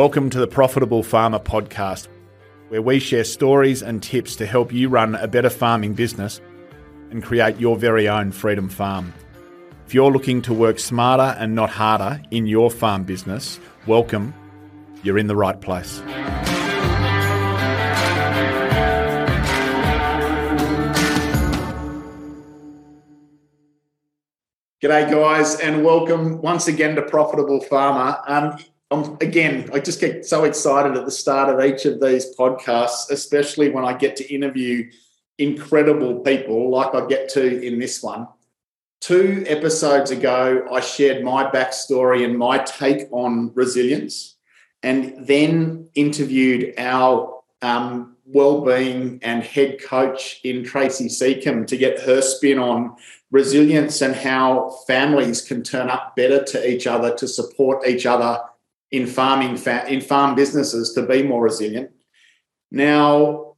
Welcome to the Profitable Farmer podcast, where we share stories and tips to help you run a better farming business and create your very own freedom farm. If you're looking to work smarter and not harder in your farm business, welcome. You're in the right place. G'day, guys, and welcome once again to Profitable Farmer. Um, I'm, again, I just get so excited at the start of each of these podcasts, especially when I get to interview incredible people like I get to in this one. Two episodes ago, I shared my backstory and my take on resilience, and then interviewed our um, well-being and head coach in Tracy Seacombe to get her spin on resilience and how families can turn up better to each other to support each other in farming in farm businesses to be more resilient. Now,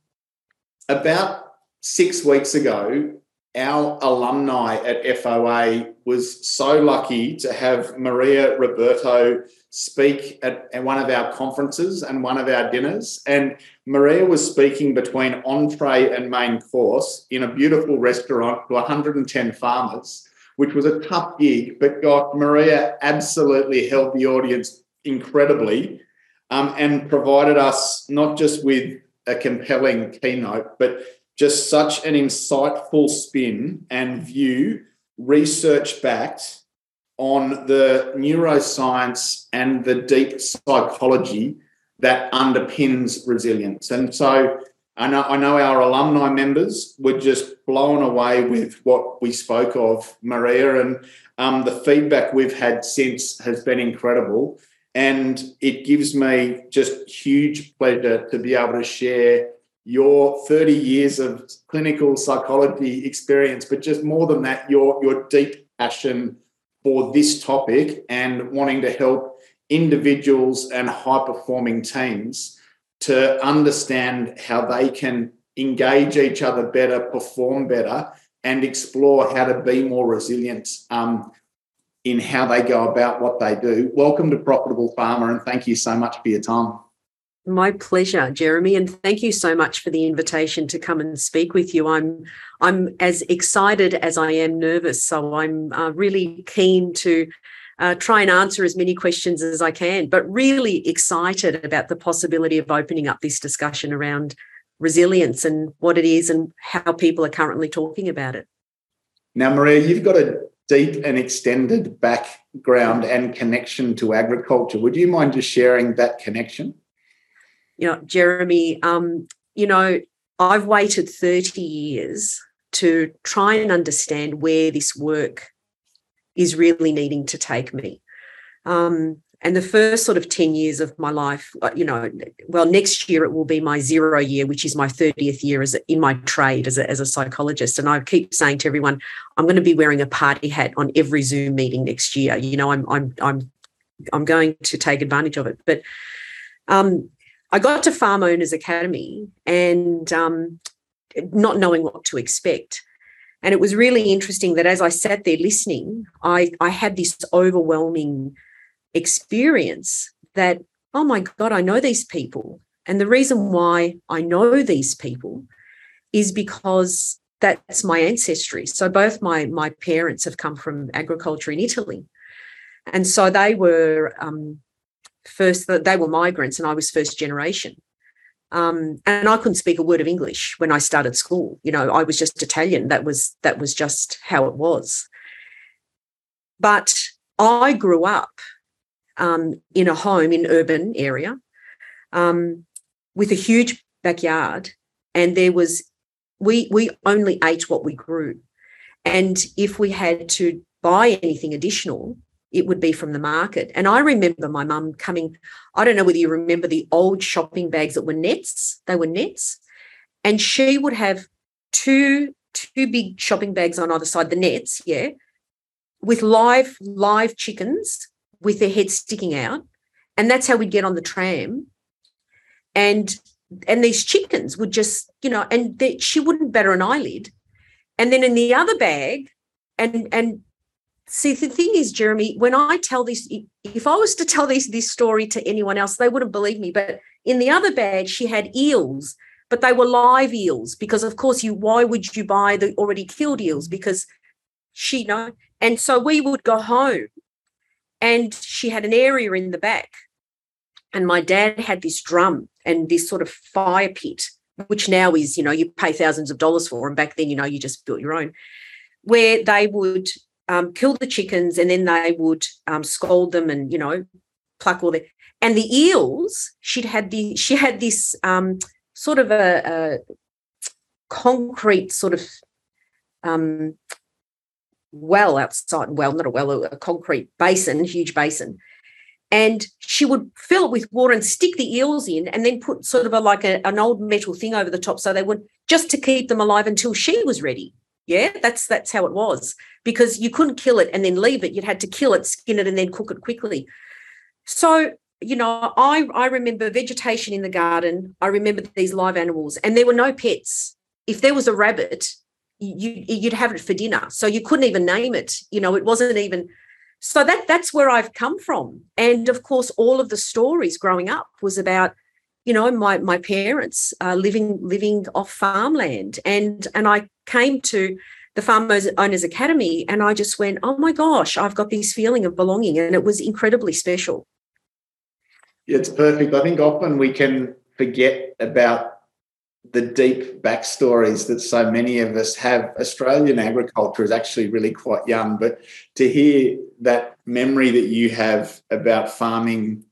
about six weeks ago, our alumni at FOA was so lucky to have Maria Roberto speak at, at, one of our conferences and one of our dinners. And Maria was speaking between entree and main course in a beautiful restaurant to 110 farmers, which was a tough gig. But God, Maria absolutely held the audience incredibly um, and provided us not just with a compelling keynote, but just such an insightful spin and view, research backed on the neuroscience and the deep psychology that underpins resilience. And so I know, I know our alumni members were just blown away with what we spoke of, Maria, and um, the feedback we've had since has been incredible. And it gives me just huge pleasure to be able to share your 30 years of clinical psychology experience, but just more than that, your, your deep passion for this topic and wanting to help individuals and high performing teams to understand how they can engage each other better, perform better, and explore how to be more resilient um, in how they go about what they do. Welcome to Profitable Farmer, and thank you so much for your time. My pleasure, Jeremy, and thank you so much for the invitation to come and speak with you. I'm I'm as excited as I am nervous, so I'm uh, really keen to uh, try and answer as many questions as I can, but really excited about the possibility of opening up this discussion around resilience and what it is and how people are currently talking about it. Now, Maria, you've got a deep and extended background and connection to agriculture. Would you mind just sharing that connection? You know, Jeremy, um, you know, I've waited 30 years to try and understand where this work is really needing to take me. Um, and the first sort of 10 years of my life, you know, well, next year it will be my zero year, which is my 30th year as in my trade as a, as a psychologist. And I keep saying to everyone, I'm going to be wearing a party hat on every Zoom meeting next year. You know, I'm, I'm, I'm, I'm going to take advantage of it. But um, I got to Farm Owners Academy and um, not knowing what to expect. And it was really interesting that as I sat there listening, I, I had this overwhelming experience that, oh my God, I know these people. And the reason why I know these people is because that's my ancestry. So both my my parents have come from agriculture in Italy, and so they were um, first. They were migrants, and I was first generation. Um, and I couldn't speak a word of English when I started school. You know, I was just Italian. That was that was just how it was. But I grew up um, in a home in urban area um, with a huge backyard, and there was we we only ate what we grew, and if we had to buy anything additional, it would be from the market. And I remember my mum coming. I don't know whether you remember the old shopping bags that were nets. They were nets, and she would have two two big shopping bags on either side the nets, yeah, with live live chickens with their heads sticking out. And that's how we'd get on the tram. And and these chickens would just, you know, and they, she wouldn't batter an eyelid. And then in the other bag, and and see the thing is jeremy when i tell this if i was to tell this this story to anyone else they wouldn't believe me but in the other bag she had eels but they were live eels because of course you why would you buy the already killed eels because she you know and so we would go home and she had an area in the back. And my dad had this drum and this sort of fire pit which now is you know you pay thousands of dollars for. And back then you know you just built your own. Where they would um, kill the chickens and then they would um, scold them and you know pluck all the and the eels she'd had the she had this um, sort of a, a, concrete sort of um, well outside well not a well a concrete basin huge basin and she would fill it with water and stick the eels in and then put sort of a like a, an old metal thing over the top so they would just to keep them alive until she was ready yeah that's that's how it was because you couldn't kill it and then leave it. You'd had to kill it, skin it, and then cook it quickly. So, you know, I, I remember vegetation in the garden. I remember these live animals, and there were no pets. If there was a rabbit, you, you'd have it for dinner. So you couldn't even name it. You know, it wasn't even. So that that's where I've come from. And of course, all of the stories growing up was about you know my my parents uh, living living off farmland and and i came to the Farmers Owners Academy. And I just went, oh my gosh, I've got this feeling of belonging. And it was incredibly special. It's perfect. I think often we can forget about the deep backstories that so many of us have. Australian agriculture is actually really quite young, but to hear that memory that you have about farming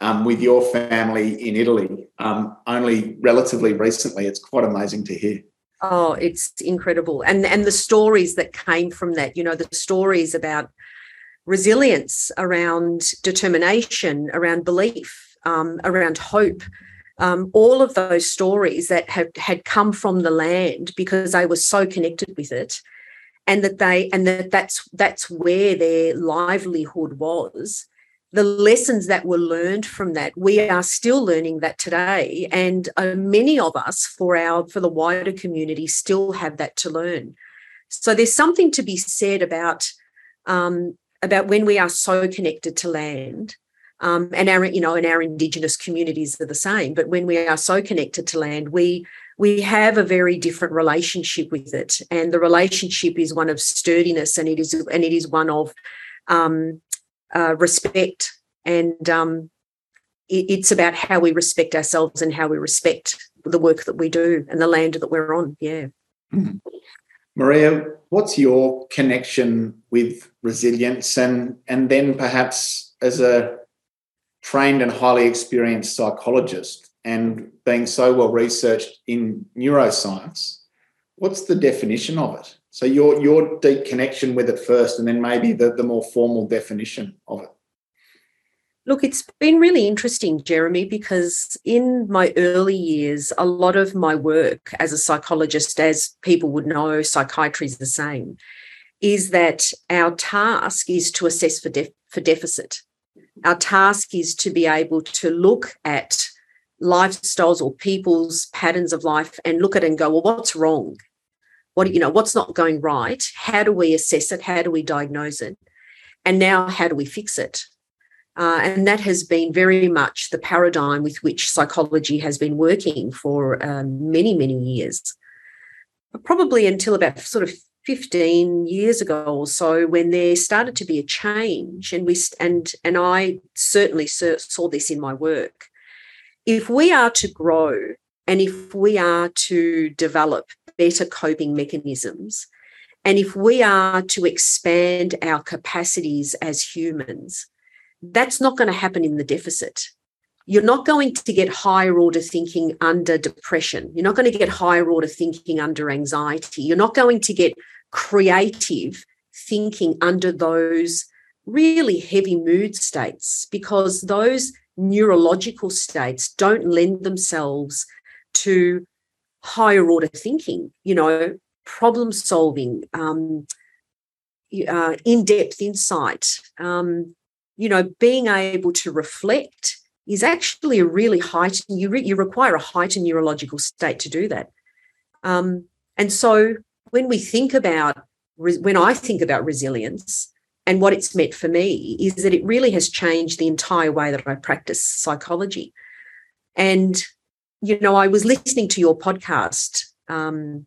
um, with your family in Italy um, only relatively recently, it's quite amazing to hear. Oh, it's incredible. And and the stories that came from that, you know, the stories about resilience, around determination, around belief, um, around hope. Um, all of those stories that had, had come from the land because they were so connected with it and that they and that that's that's where their livelihood was the lessons that were learned from that we are still learning that today and uh, many of us for our for the wider community still have that to learn. So there's something to be said about um, about when we are so connected to land um, and our you know and our indigenous communities are the same but when we are so connected to land we we have a very different relationship with it. And the relationship is one of sturdiness and it is and it is one of um, uh, respect and um, it, it's about how we respect ourselves and how we respect the work that we do and the land that we're on. Yeah. Mm-hmm. maria what's your connection with resilience and and then perhaps as a trained and highly experienced psychologist and being so well researched in neuroscience what's the definition of it so your your deep connection with it first, and then maybe the, the more formal definition of it. Look, it's been really interesting, Jeremy, because in my early years, a lot of my work as a psychologist, as people would know, psychiatry is the same, is that our task is to assess for, def- for deficit. Our task is to be able to look at lifestyles or people's patterns of life and look at it and go, well, what's wrong? what you know what's not going right? How do we assess it? How do we diagnose it? And now how do we fix it? Uh, and that has been very much the paradigm with which psychology has been working for um, many many years. Probably until about sort of 15 years ago or so when there started to be a change and we and and I certainly saw this in my work if we are to grow and if we are to develop better coping mechanisms, and if we are to expand our capacities as humans, that's not going to happen in the deficit. You're not going to get higher order thinking under depression. You're not going to get higher order thinking under anxiety. You're not going to get creative thinking under those really heavy mood states because those neurological states don't lend themselves to higher order thinking, you know, problem solving, um, uh, in depth insight, um, you know, being able to reflect is actually a really heightened, you, re- you require a heightened neurological state to do that. Um, and so when we think about, when I think about resilience, and what it's meant for me is that it really has changed the entire way that I practice psychology. And, you know, I was listening to your podcast um,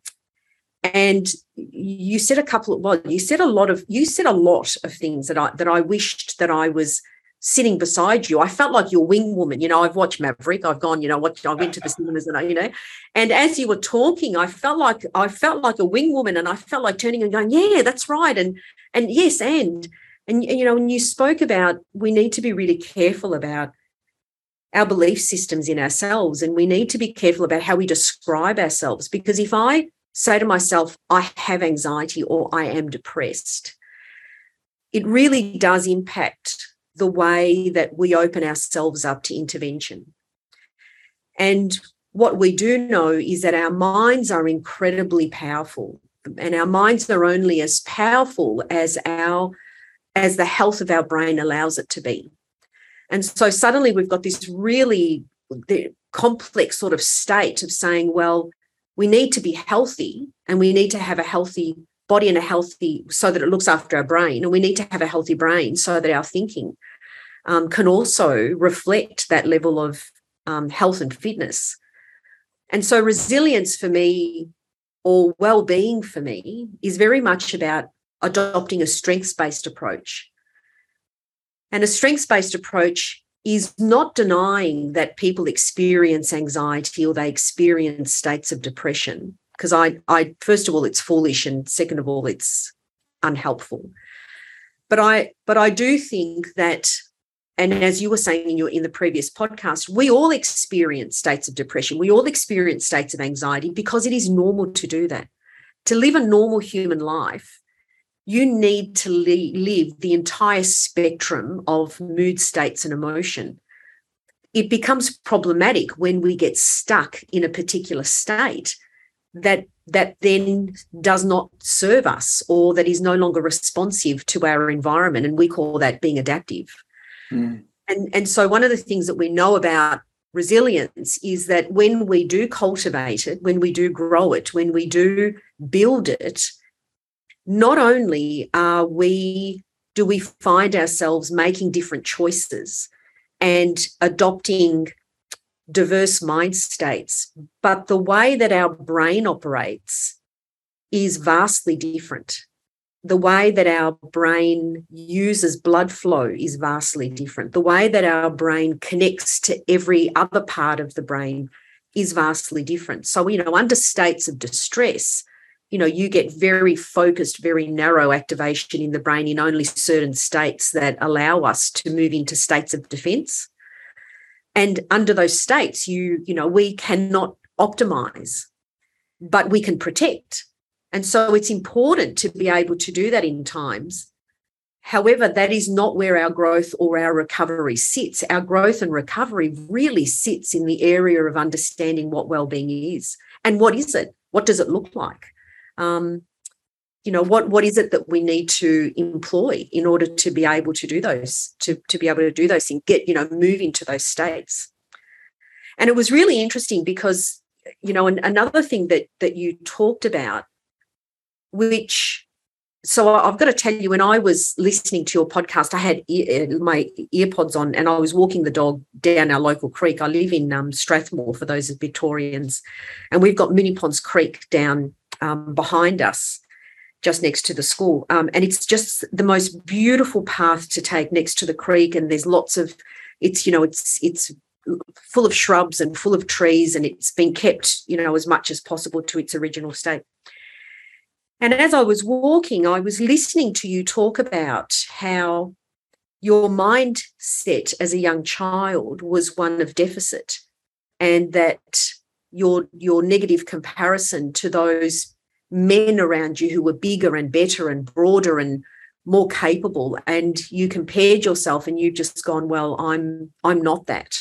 and you said a couple of, well, you said a lot of, you said a lot of things that I, that I wished that I was sitting beside you. I felt like your wing woman. You know, I've watched Maverick. I've gone, you know, what I've been to the cinemas and I, you know, and as you were talking, I felt like I felt like a wing woman and I felt like turning and going, yeah, that's right. And and yes, and and you know, when you spoke about we need to be really careful about our belief systems in ourselves and we need to be careful about how we describe ourselves because if I say to myself, I have anxiety or I am depressed, it really does impact the way that we open ourselves up to intervention. And what we do know is that our minds are incredibly powerful and our minds are only as powerful as our as the health of our brain allows it to be and so suddenly we've got this really complex sort of state of saying well we need to be healthy and we need to have a healthy body and a healthy so that it looks after our brain. And we need to have a healthy brain so that our thinking um, can also reflect that level of um, health and fitness. And so resilience for me or well-being for me is very much about adopting a strengths-based approach. And a strengths-based approach is not denying that people experience anxiety or they experience states of depression because I, I first of all it's foolish and second of all it's unhelpful. But i but i do think that and as you were saying in your in the previous podcast we all experience states of depression. We all experience states of anxiety because it is normal to do that. To live a normal human life you need to live the entire spectrum of mood states and emotion. It becomes problematic when we get stuck in a particular state that that then does not serve us or that is no longer responsive to our environment and we call that being adaptive mm. and and so one of the things that we know about resilience is that when we do cultivate it when we do grow it when we do build it not only are we do we find ourselves making different choices and adopting diverse mind states, but the way that our brain operates is vastly different. The way that our brain uses blood flow is vastly different. The way that our brain connects to every other part of the brain is vastly different. So, you know, under states of distress, you know, you get very focused, very narrow activation in the brain in only certain states that allow us to move into states of defense and under those states you you know we cannot optimize but we can protect. And so it's important to be able to do that in times. However that is not where our growth or our recovery sits. Our growth and recovery really sits in the area of understanding what well-being is. And what is it? What does it look like? Um, you know what what is it that we need to employ in order to be able to do those to to be able to do those things get you know move into those states and it was really interesting because you know and another thing that that you talked about which so I've got to tell you, when I was listening to your podcast, I had ear, uh, my earpods on and I was walking the dog down our local creek. I live in um, Strathmore for those Victorians, and we've got Moonee Ponds Creek down um, behind us just next to the school. Um, and it's just the most beautiful path to take next to the creek. And there's lots of, it's, you know, it's, it's full of shrubs and full of trees and it's been kept, you know, as much as possible to its original state. And as I was walking, I was listening to you talk about how your mindset as a young child was one of deficit and that your your negative comparison to those men around you who were bigger and better and broader and more capable and you compared yourself and you've just gone well i'm i'm not that.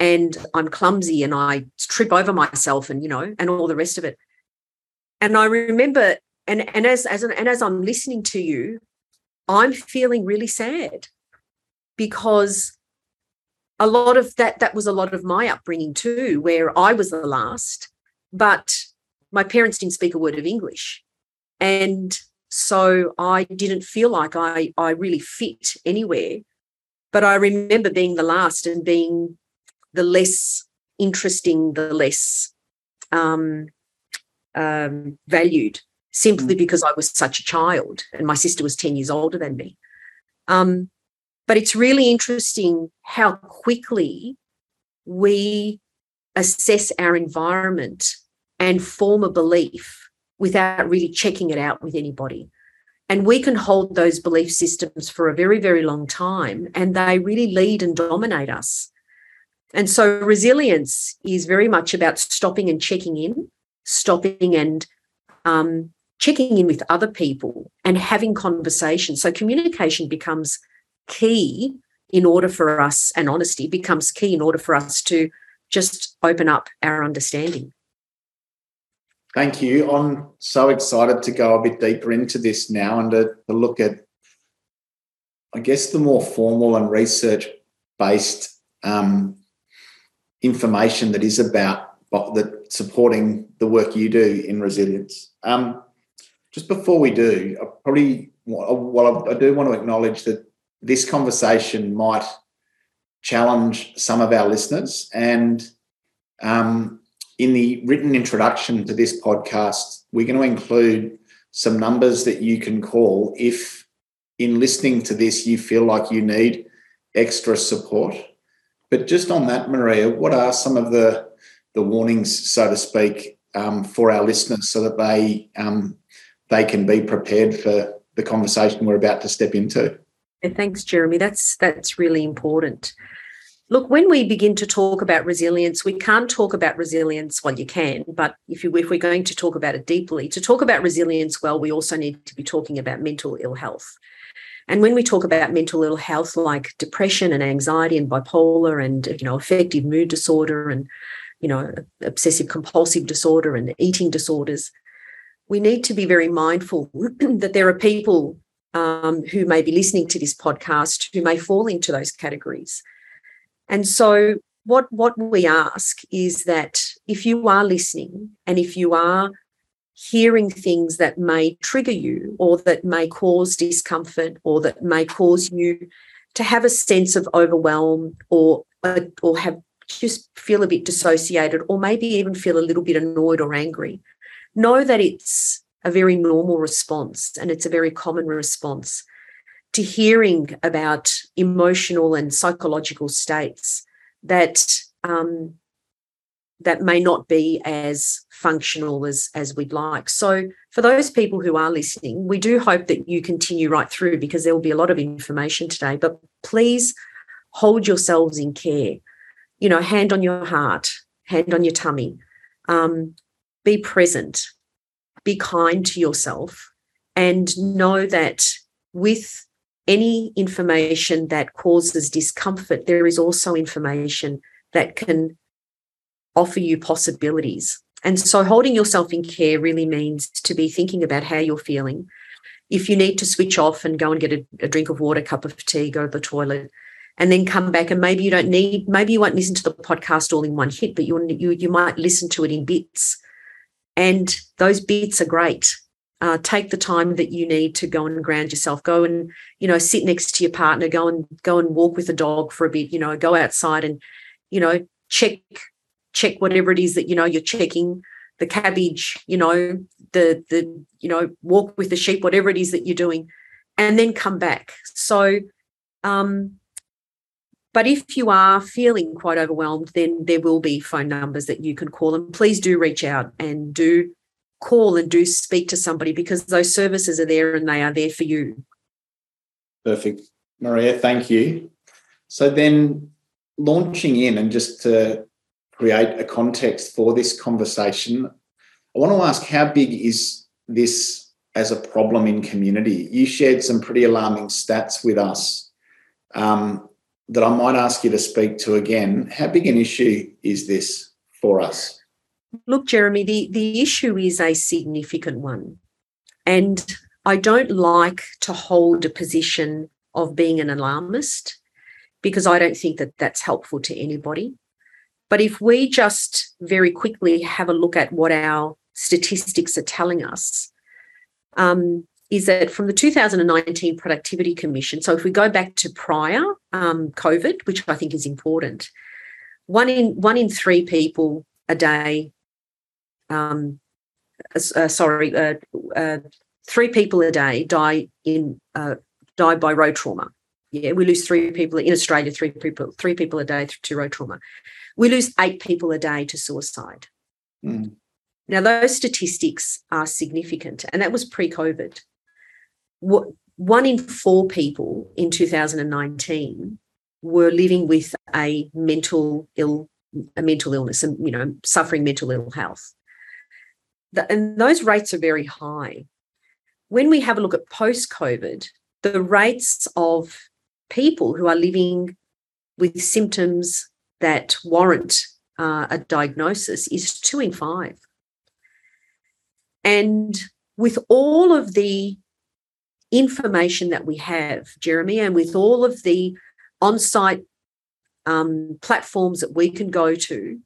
And i'm clumsy and i trip over myself and you know and all the rest of it. And i remember and and as as and as i'm listening to you i'm feeling really sad because a lot of that that was a lot of my upbringing too where i was the last but my parents didn't speak a word of English. And So I didn't feel like I, I really fit anywhere. But I remember being the last and being the less interesting, the less um, um, valued, simply mm. because I was such a child and my sister was 10 years older than me. Um, but it's really interesting how quickly we assess our environment and form a belief without really checking it out with anybody. And we can hold those belief systems for a very, very long time, and they really lead and dominate us. And so, resilience is very much about stopping and checking in, stopping and um, checking in with other people and having conversations. So, communication becomes key in order for us, and honesty becomes key in order for us to just open up our understanding. Thank you. I'm so excited to go a bit deeper into this now and to, to look at, I guess, the more formal and research based um, information that is about that supporting the work you do in resilience. Um, just before we do, I probably well, I do want to acknowledge that this conversation might challenge some of our listeners. And um, in the written introduction to this podcast, we're going to include some numbers that you can call if, in listening to this, you feel like you need extra support. But just on that, Maria, what are some of the the warnings, so to speak, um, for our listeners, so that they um, they can be prepared for the conversation we're about to step into? thanks, Jeremy. That's that's really important. Look, when we begin to talk about resilience, we can't talk about resilience. Well, you can, but if you if we're going to talk about it deeply, to talk about resilience well, we also need to be talking about mental ill health. And when we talk about mental ill health, like depression and anxiety and bipolar and you know affective mood disorder and you know obsessive compulsive disorder and eating disorders, we need to be very mindful that there are people um, who may be listening to this podcast who may fall into those categories. And so, what, what we ask is that if you are listening and if you are hearing things that may trigger you or that may cause discomfort or that may cause you to have a sense of overwhelm or uh, or have just feel a bit dissociated or maybe even feel a little bit annoyed or angry know that it's a very normal response and it's a very common response to hearing about emotional and psychological states that um, that may not be as functional as as we'd like. So for those people who are listening, we do hope that you continue right through because there will be a lot of information today. But please hold yourselves in care. You know, hand on your heart, hand on your tummy. Um, be present be kind to yourself and know that with any information that causes discomfort, there is also information that can offer you possibilities. And so, holding yourself in care really means to be thinking about how you're feeling. If you need to switch off and go and get a, a drink of water, cup of tea, go to the toilet, and then come back, and maybe you don't need, maybe you won't listen to the podcast all in one hit, but you you you might listen to it in bits and those bits are great. Uh, take the time that you need to go and ground yourself. Go and you know sit next to your partner. Go and go and walk with the dog for a bit. You know, go outside and you know check check whatever it is that you know you're checking the cabbage. You know the the you know walk with the sheep. Whatever it is that you're doing, and then come back. So um, but if you are feeling quite overwhelmed, then there will be phone numbers that you can call. And please do reach out and do call and do speak to somebody because those services are there and they are there for you. Perfect. Maria, thank you. So then launching in and just to create a context for this conversation, I want to ask how big is this as a problem in community? You shared some pretty alarming stats with us. Um, that I might ask you to speak to again. How big an issue is this for us? Look, Jeremy, the, the issue is a significant one. And I don't like to hold a position of being an alarmist because I don't think that that's helpful to anybody. But if we just very quickly have a look at what our statistics are telling us, um, is that from the 2019 Productivity Commission, so if we go back to prior um, COVID, which I think is important, one in one in three people a day, um, uh, sorry, uh, uh, three people a day die in uh, die by road trauma. Yeah, we lose three people in Australia. Three people, three people a day to road trauma. We lose eight people a day to suicide. Mm. Now, those statistics are significant, and that was pre-COVID What, one in four people in 2019 were living with a mental ill a mental illness and you know suffering mental ill health and those rates are very high. When we have a look at post covid the rates of people who are living with symptoms that warrant uh, a diagnosis is two in five. And with all of the information that we have, Jeremy, and with all of the on site um, platforms that we can go to,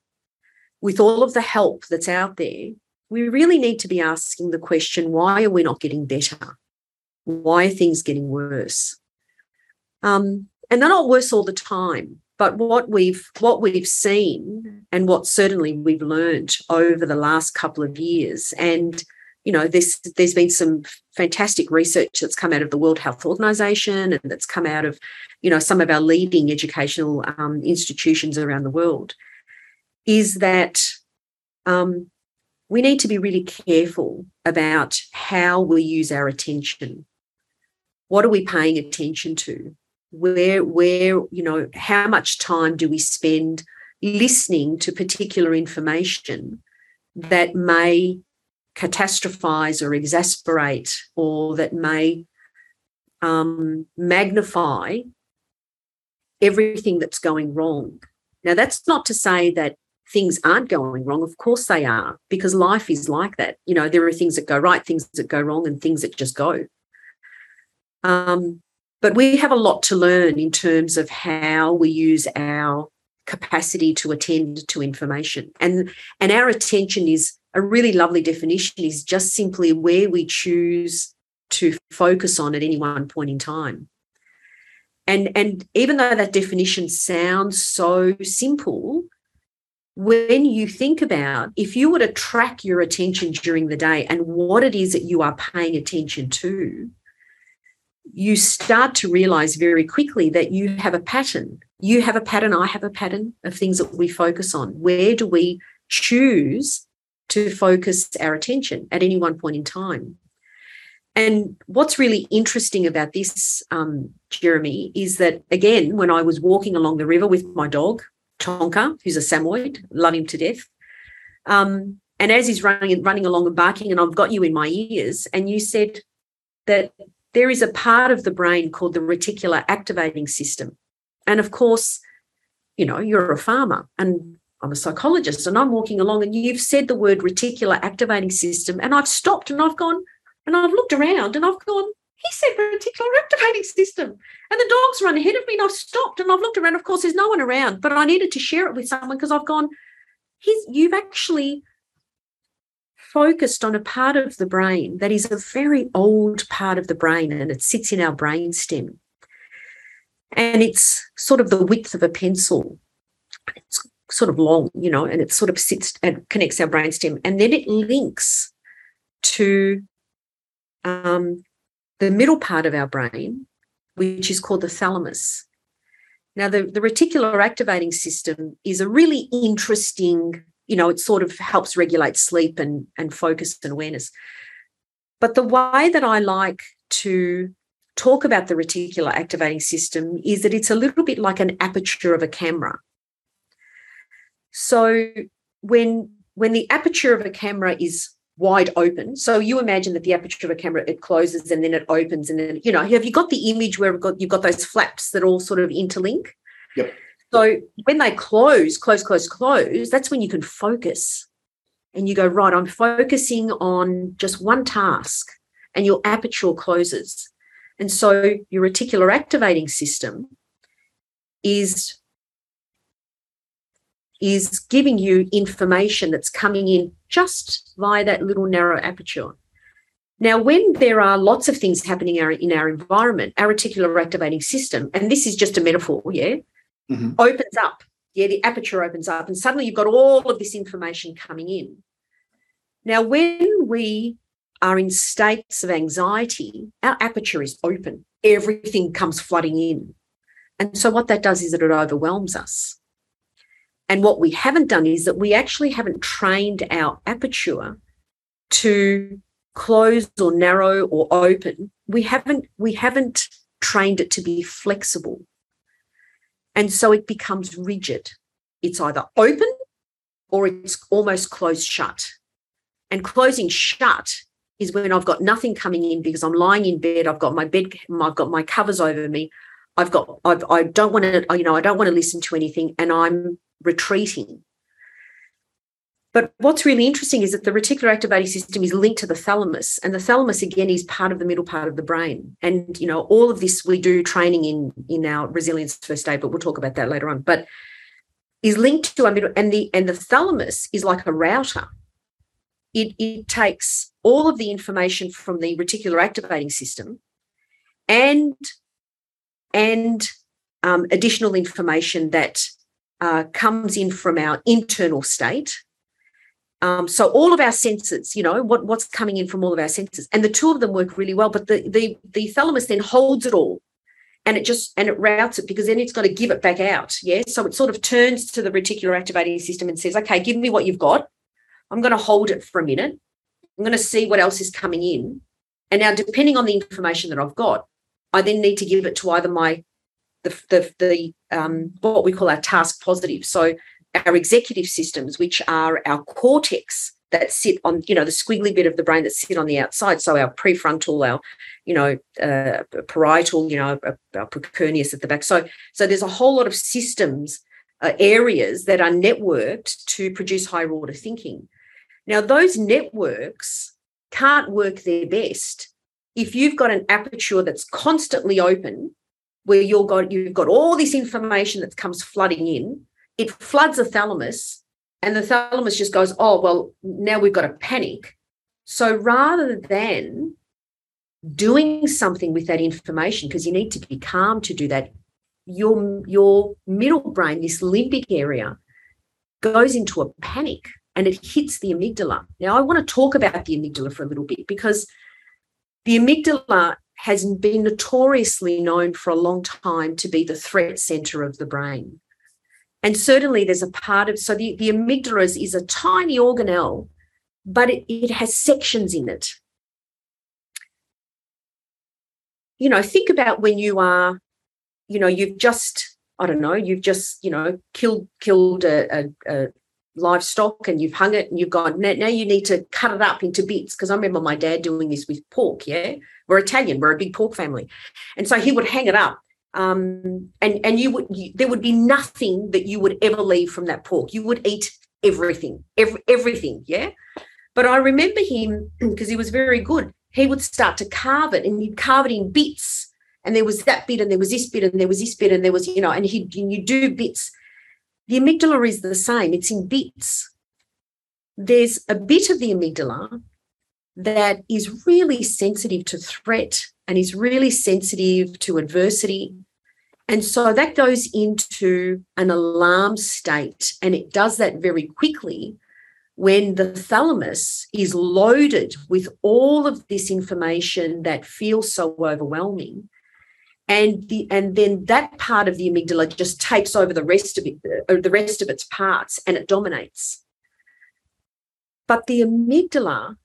with all of the help that's out there, we really need to be asking the question why are we not getting better? Why are things getting worse? Um, and they're not worse all the time. But what we've what we've seen and what certainly we've learned over the last couple of years, and you know, there's there's been some fantastic research that's come out of the World Health Organization and that's come out of, you know, some of our leading educational um, institutions around the world, is that um, we need to be really careful about how we use our attention. What are we paying attention to? Where, where, you know, how much time do we spend listening to particular information that may catastrophize or exasperate or that may um, magnify everything that's going wrong. Now, that's not to say that things aren't going wrong. Of course they are, because life is like that. You know, there are things that go right, things that go wrong, and things that just go. Um, but we have a lot to learn in terms of how we use our capacity to attend to information. And, and our attention is a really lovely definition is just simply where we choose to focus on at any one point in time. And, and even though that definition sounds so simple, when you think about if you were to track your attention during the day and what it is that you are paying attention to, you start to realize very quickly that you have a pattern. You have a pattern, I have a pattern of things that we focus on. Where do we choose to focus our attention at any one point in time. And what's really interesting about this, um, Jeremy, is that again, when I was walking along the river with my dog, Tonka, who's a Samoyed, love him to death. Um, and as he's running running along and barking, and I've got you in my ears, and you said that there is a part of the brain called the reticular activating system. And of course, you know, you're a farmer, and I'm a psychologist and I'm walking along and you've said the word reticular activating system and I've stopped and I've gone and I've looked around and I've gone, he said reticular activating system. And the dog's run ahead of me and I've stopped and I've looked around. Of course, there's no one around, but I needed to share it with someone because I've gone, he's you've actually focused on a part of the brain that is a very old part of the brain and it sits in our brain stem. And it's sort of the width of a pencil. It's sort of long, you know, and it sort of sits and connects our brainstem, and then it links to um, the middle part of our brain, which is called the thalamus. Now, the, the reticular activating system is a really interesting, you know, it sort of helps regulate sleep and, and focus and awareness. But the way that I like to talk about the reticular activating system is that it's a little bit like an aperture of a camera. So when when the aperture of a camera is wide open, so you imagine that the aperture of a camera it closes and then it opens and then you know have you got the image where got, you've got those flaps that all sort of interlink? Yep. So when they close, close, close, close, that's when you can focus and you go right. I'm focusing on just one task, and your aperture closes. And so your reticular activating system is is giving you information that's coming in just via that little narrow aperture. Now, when there are lots of things happening in our environment, our reticular activating system, and this is just a metaphor, yeah, mm-hmm. opens up. Yeah, the aperture opens up, and suddenly you've got all of this information coming in. Now, when we are in states of anxiety, our aperture is open. Everything comes flooding in. And so, what that does is that it overwhelms us. And what we haven't done is that we actually haven't trained our aperture to close or narrow or open. We haven't we haven't trained it to be flexible. And so it becomes rigid. It's either open or it's almost closed shut. And closing shut is when i've got nothing coming in because i'm lying in bed. I've got my bed i've got my covers over me. I've got I've, i don't want to you know i don't want to listen to anything and i'm retreating but what's really interesting is that the reticular activating system is linked to the thalamus, and the thalamus again is part of the middle part of the brain. And you know, all of this we do training in in our resilience first aid, but we'll talk about that later on. But is linked to our middle, and the and the thalamus is like a router. It it takes all of the information from the reticular activating system, and and um, additional information that uh, comes in from our internal state um, so all of our senses, you know, what, what's coming in from all of our senses, and the two of them work really well. But the the the thalamus then holds it all, and it just and it routes it because then it's got to give it back out. Yeah, so it sort of turns to the reticular activating system and says, "Okay, give me what you've got. I'm going to hold it for a minute. I'm going to see what else is coming in, and now depending on the information that I've got, I then need to give it to either my the the, the um, what we call our task positive. So our executive systems, which are our cortex that sit on, you know, the squiggly bit of the brain that sit on the outside. So our prefrontal, our, you know, uh, parietal, you know, our precuneus at the back. So, so there's a whole lot of systems, uh, areas that are networked to produce higher order thinking. Now, those networks can't work their best if you've got an aperture that's constantly open, where you've got you've got all this information that comes flooding in, it floods the thalamus and the thalamus just goes, oh, well, now we've got to panic. So rather than doing something with that information, because you need to be calm to do that, your, your middle brain, this limbic area, goes into a panic and it hits the amygdala. Now, I want to talk about the amygdala for a little bit because the amygdala has been notoriously known for a long time to be the threat center of the brain. And certainly there's a part of, so the, the amygdala is, is a tiny organelle, but it, it has sections in it. You know, think about when you are, you know, you've just, I don't know, you've just, you know, killed killed a, a, a livestock and you've hung it and you've gone now, now you need to cut it up into bits because i remember my dad doing this with pork yeah we're italian we're a big pork family and so he would hang it up um, and and you would you, there would be nothing that you would ever leave from that pork. You would eat everything, every, everything, yeah. But I remember him because he was very good. He would start to carve it, and he'd carve it in bits. And there was that bit, and there was this bit, and there was this bit, and there was you know, and he you do bits. The amygdala is the same; it's in bits. There's a bit of the amygdala that is really sensitive to threat and is really sensitive to adversity. And so that goes into an alarm state, and it does that very quickly when the thalamus is loaded with all of this information that feels so overwhelming. And the and then that part of the amygdala just takes over the rest of it, uh, the rest of its parts, and it dominates. But the amygdala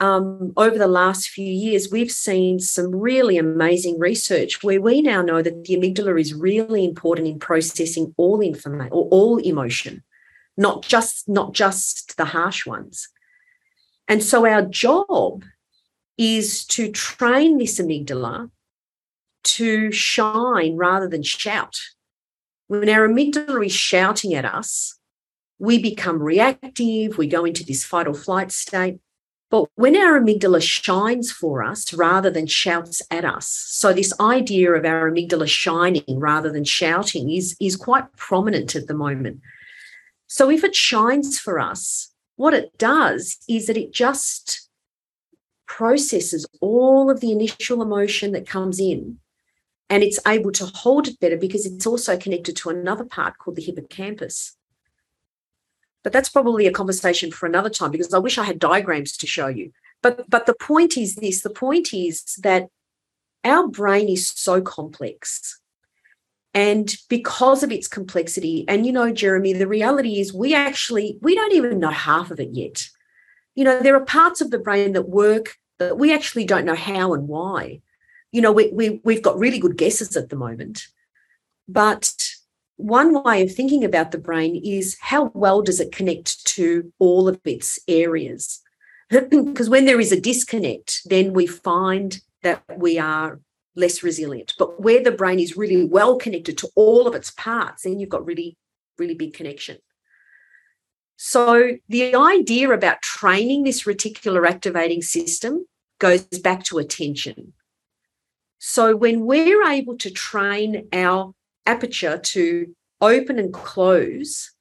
um, over the last few years, we've seen some really amazing research where we now know that the amygdala is really important in processing all information or all emotion, not just not just the harsh ones. And so our job is to train this amygdala to shine rather than shout. When our amygdala is shouting at us, we become reactive, we go into this fight or flight state. But when our amygdala shines for us rather than shouts at us, so this idea of our amygdala shining rather than shouting is, is quite prominent at the moment. So if it shines for us, what it does is that it just processes all of the initial emotion that comes in and it's able to hold it better because it's also connected to another part called the hippocampus. But that's probably a conversation for another time because I wish I had diagrams to show you. But but the point is this, the point is that our brain is so complex. And because of its complexity, and you know, Jeremy, the reality is we actually we don't even know half of it yet. You know, there are parts of the brain that work that we actually don't know how and why. You know, we, we we've got really good guesses at the moment. But one way of thinking about the brain is how well does it connect to all of its areas? because when there is a disconnect, then we find that we are less resilient. But where the brain is really well connected to all of its parts, then you've got really, really big connection. So the idea about training this reticular activating system goes back to attention. So when we're able to train our aperture to open and close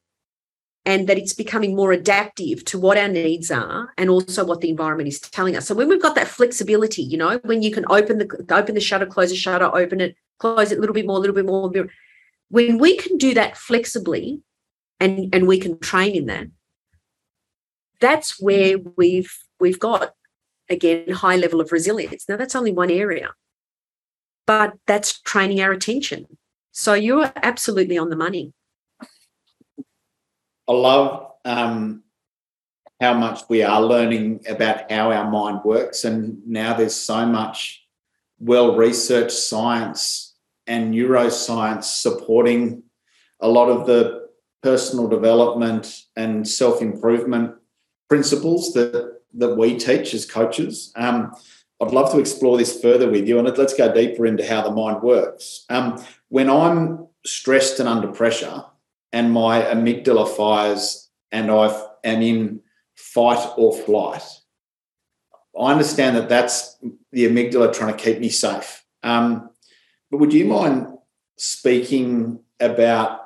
and that it's becoming more adaptive to what our needs are and also what the environment is telling us. So when we've got that flexibility, you know, when you can open the open the shutter, close the shutter, open it, close it a little bit more, a little bit more, when we can do that flexibly and and we can train in that, that's where we've we've got again high level of resilience. Now that's only one area. But that's training our attention. So you're absolutely on the money. I love um, how much we are learning about how our mind works. And now there's so much well researched science and neuroscience supporting a lot of the personal development and self improvement principles that, that we teach as coaches. Um, I'd love to explore this further with you, and let's go deeper into how the mind works. Um, when I'm stressed and under pressure, and my amygdala fires and I am in fight or flight. I understand that that's the amygdala trying to keep me safe. Um, but would you mind speaking about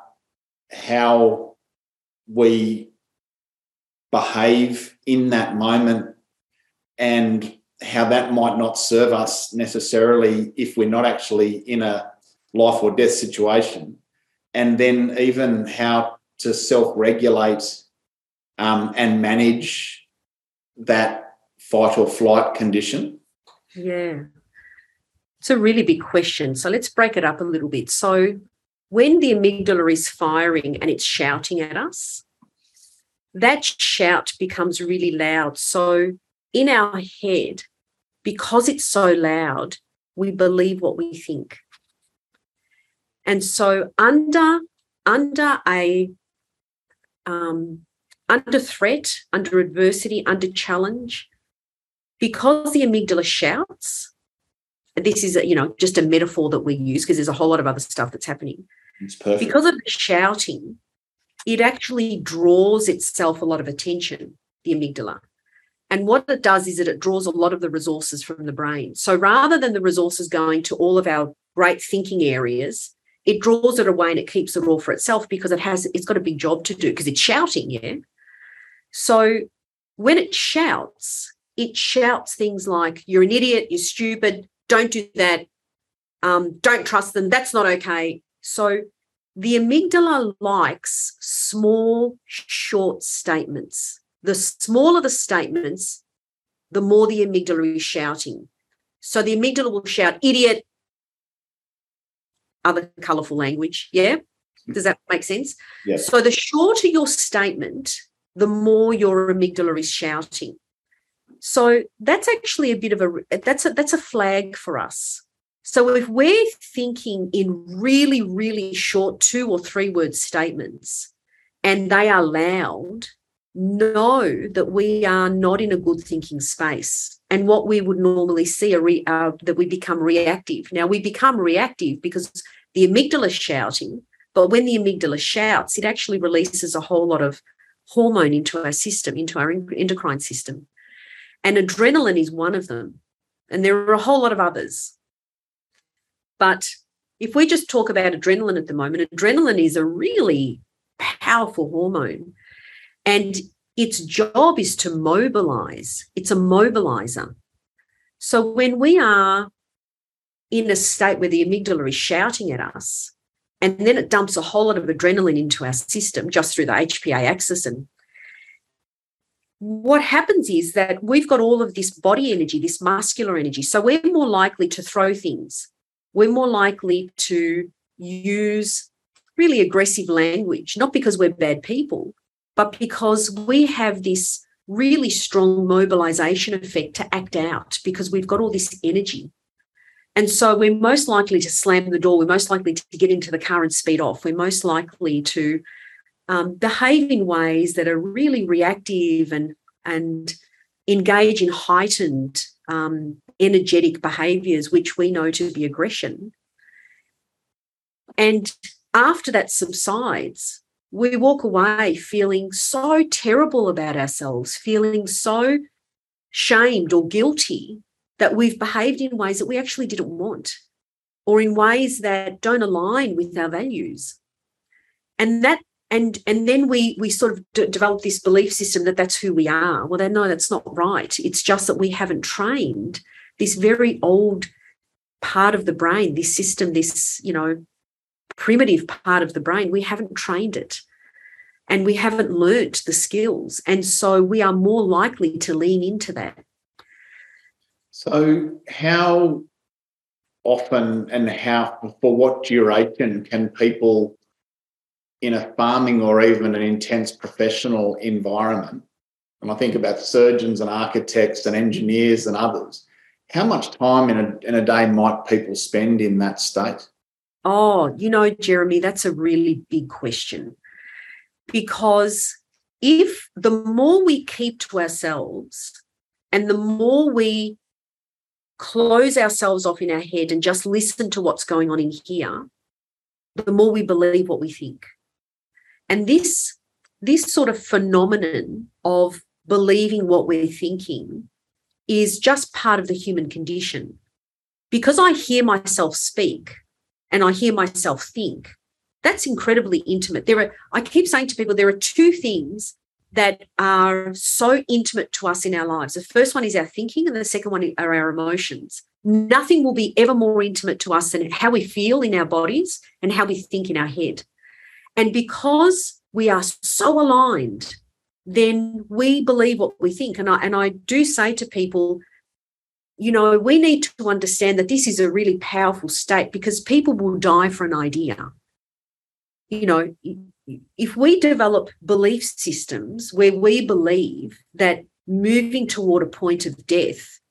how we behave in that moment and how that might not serve us necessarily if we're not actually in a life or death situation? and then even how to self-regulate um, and manage that fight or flight condition? Yeah. It's a really big question. So let's break it up a little bit. So when the amygdala is firing and it's shouting at us, that shout becomes really loud. So in our head, because it's so loud, we believe what we think. And so under under a um, under threat, under adversity, under challenge, because the amygdala shouts, this is a, you know just a metaphor that we use because there's a whole lot of other stuff that's happening. It's perfect. Because of the shouting, it actually draws itself a lot of attention, the amygdala. And what it does is that it draws a lot of the resources from the brain. So rather than the resources going to all of our great thinking areas, it draws it away and it keeps it all for itself because it has it's got a big job to do because it's shouting yeah? So when it shouts it shouts things like you're an idiot you're stupid don't do that um, don't trust them that's not okay. So the amygdala likes small short statements. The smaller the statements the more the amygdala is shouting. So the amygdala will shout idiot other colorful language. Yeah. Mm-hmm. Does that make sense? Yes. So the shorter your statement, the more your amygdala is shouting. So that's actually a bit of a that's a that's a flag for us. So if we're thinking in really, really short two or three word statements and they are loud, know that we are not in a good thinking space. And what we would normally see are re, uh, that we become reactive. Now, we become reactive because the amygdala is shouting, but when the amygdala shouts, it actually releases a whole lot of hormone into our system, into our endocrine system. And adrenaline is one of them. And there are a whole lot of others. But if we just talk about adrenaline at the moment, adrenaline is a really powerful hormone. And its job is to mobilize, it's a mobilizer. So when we are in a state where the amygdala is shouting at us, and then it dumps a whole lot of adrenaline into our system just through the HPA axis. And what happens is that we've got all of this body energy, this muscular energy. So we're more likely to throw things. We're more likely to use really aggressive language, not because we're bad people, but because we have this really strong mobilization effect to act out because we've got all this energy. And so we're most likely to slam the door. We're most likely to get into the car and speed off. We're most likely to um, behave in ways that are really reactive and and engage in heightened um, energetic behaviors, which we know to be aggression. And after that subsides, we walk away feeling so terrible about ourselves, feeling so shamed or guilty that we've behaved in ways that we actually didn't want or in ways that don't align with our values. And that and and then we we sort of d- develop this belief system that that's who we are. Well then no that's not right. It's just that we haven't trained this very old part of the brain this system this you know primitive part of the brain we haven't trained it. And we haven't learnt the skills. And so we are more likely to lean into that. So, how often and how for what duration can people in a farming or even an intense professional environment, and I think about surgeons and architects and engineers and others, how much time in a, in a day might people spend in that state? Oh, you know, Jeremy, that's a really big question. Because if the more we keep to ourselves and the more we close ourselves off in our head and just listen to what's going on in here, the more we believe what we think. And this, this sort of phenomenon of believing what we're thinking is just part of the human condition. Because I hear myself speak and I hear myself think, that's incredibly intimate. There are, I keep saying to people, there are two things that are so intimate to us in our lives. The first one is our thinking, and the second one are our emotions. Nothing will be ever more intimate to us than how we feel in our bodies and how we think in our head. And because we are so aligned, then we believe what we think. And I, and I do say to people, you know, we need to understand that this is a really powerful state because people will die for an idea. You know, if we develop belief systems where we believe that moving toward a point of death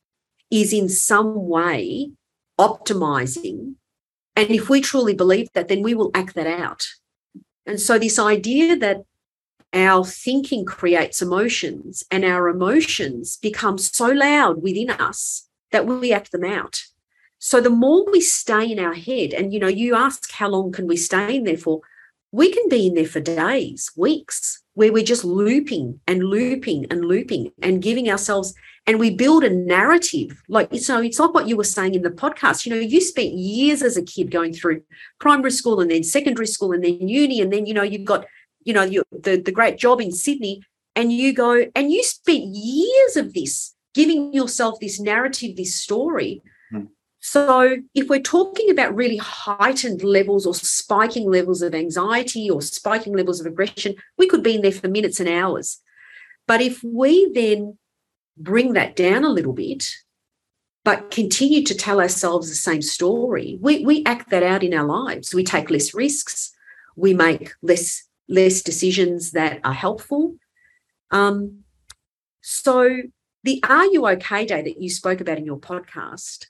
is in some way optimizing, and if we truly believe that, then we will act that out. And so, this idea that our thinking creates emotions and our emotions become so loud within us that we act them out. So, the more we stay in our head, and you know, you ask how long can we stay in there for? we can be in there for days, weeks, where we're just looping and looping and looping and giving ourselves, and we build a narrative. Like, so it's like what you were saying in the podcast. You know, you spent years as a kid going through primary school and then secondary school and then uni, and then, you know, you've got, you know, the, the great job in Sydney, and you go, and you spent years of this giving yourself this narrative, this story so, if we're talking about really heightened levels or spiking levels of anxiety or spiking levels of aggression, we could be in there for minutes and hours. But if we then bring that down a little bit, but continue to tell ourselves the same story, we, we act that out in our lives. We take less risks, we make less less decisions that are helpful. Um, so the Are You OK Day that you spoke about in your podcast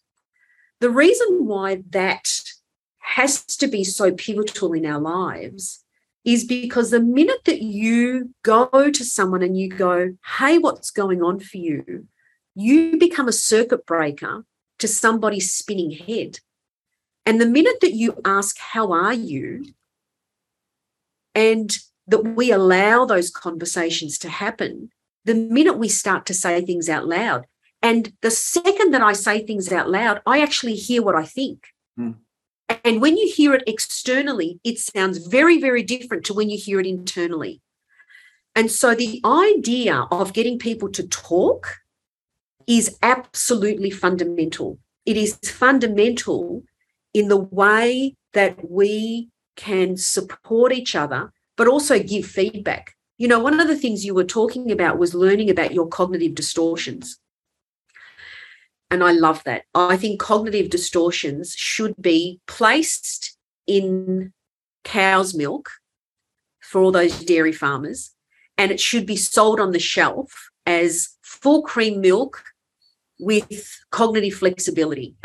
the reason why that has to be so pivotal in our lives is because the minute that you go to someone and you go, Hey, what's going on for you? You become a circuit breaker to somebody's spinning head. And the minute that you ask, How are you? and that we allow those conversations to happen, the minute we start to say things out loud, and the second that I say things out loud, I actually hear what I think. Mm. And when you hear it externally, it sounds very, very different to when you hear it internally. And so the idea of getting people to talk is absolutely fundamental. It is fundamental in the way that we can support each other, but also give feedback. You know, one of the things you were talking about was learning about your cognitive distortions. And I love that. I think cognitive distortions should be placed in cow's milk for all those dairy farmers, and it should be sold on the shelf as full cream milk with cognitive flexibility.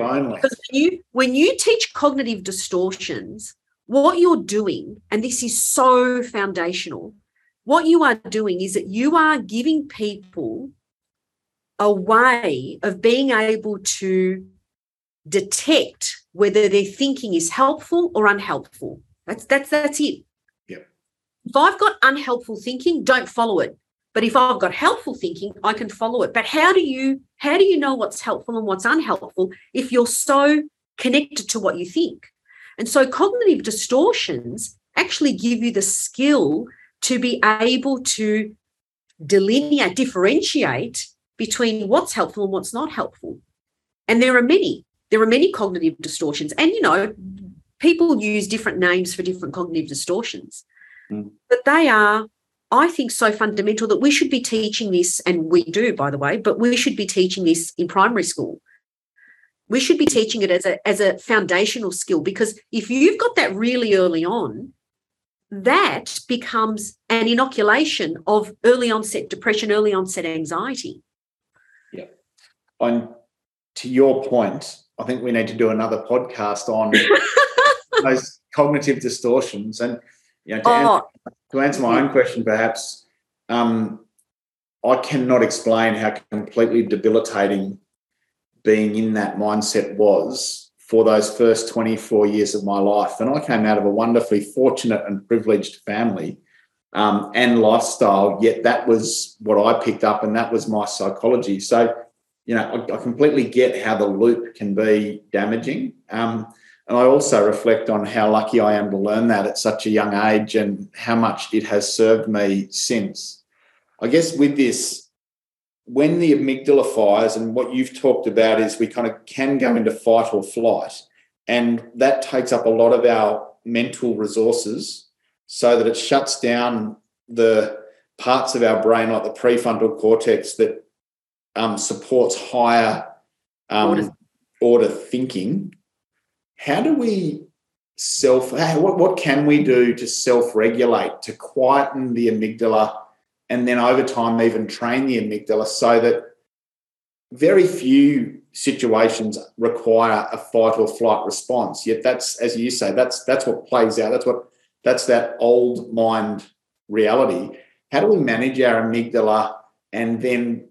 only. Because when you, when you teach cognitive distortions, what you're doing, and this is so foundational, what you are doing is that you are giving people a way of being able to detect whether their thinking is helpful or unhelpful. That's that's that's it. Yeah. If I've got unhelpful thinking, don't follow it. But if I've got helpful thinking, I can follow it. But how do you how do you know what's helpful and what's unhelpful if you're so connected to what you think? And so cognitive distortions actually give you the skill to be able to delineate, differentiate between what's helpful and what's not helpful. And there are many. There are many cognitive distortions. And, you know, people use different names for different cognitive distortions. Mm. But they are, I think, so fundamental that we should be teaching this, and we do, by the way, but we should be teaching this in primary school. We should be teaching it as a, as a foundational skill because if you've got that really early on, that becomes an inoculation of early onset depression, early onset anxiety. Yeah. On to your point, I think we need to do another podcast on those cognitive distortions. And you know, to, oh. answer, to answer my own question, perhaps, um, I cannot explain how completely debilitating being in that mindset was for those first 24 years of my life. And I came out of a wonderfully fortunate and privileged family um, and lifestyle, yet that was what I picked up and that was my psychology. So, you know, I, I completely get how the loop can be damaging. Um, and I also reflect on how lucky I am to learn that at such a young age and how much it has served me since. I guess with this, when the amygdala fires, and what you've talked about is we kind of can go into fight or flight, and that takes up a lot of our mental resources so that it shuts down the parts of our brain, like the prefrontal cortex, that um, supports higher um, order. order thinking how do we self what, what can we do to self-regulate to quieten the amygdala and then over time even train the amygdala so that very few situations require a fight or flight response. Yet that's as you say that's that's what plays out. That's what that's that old mind reality. How do we manage our amygdala and then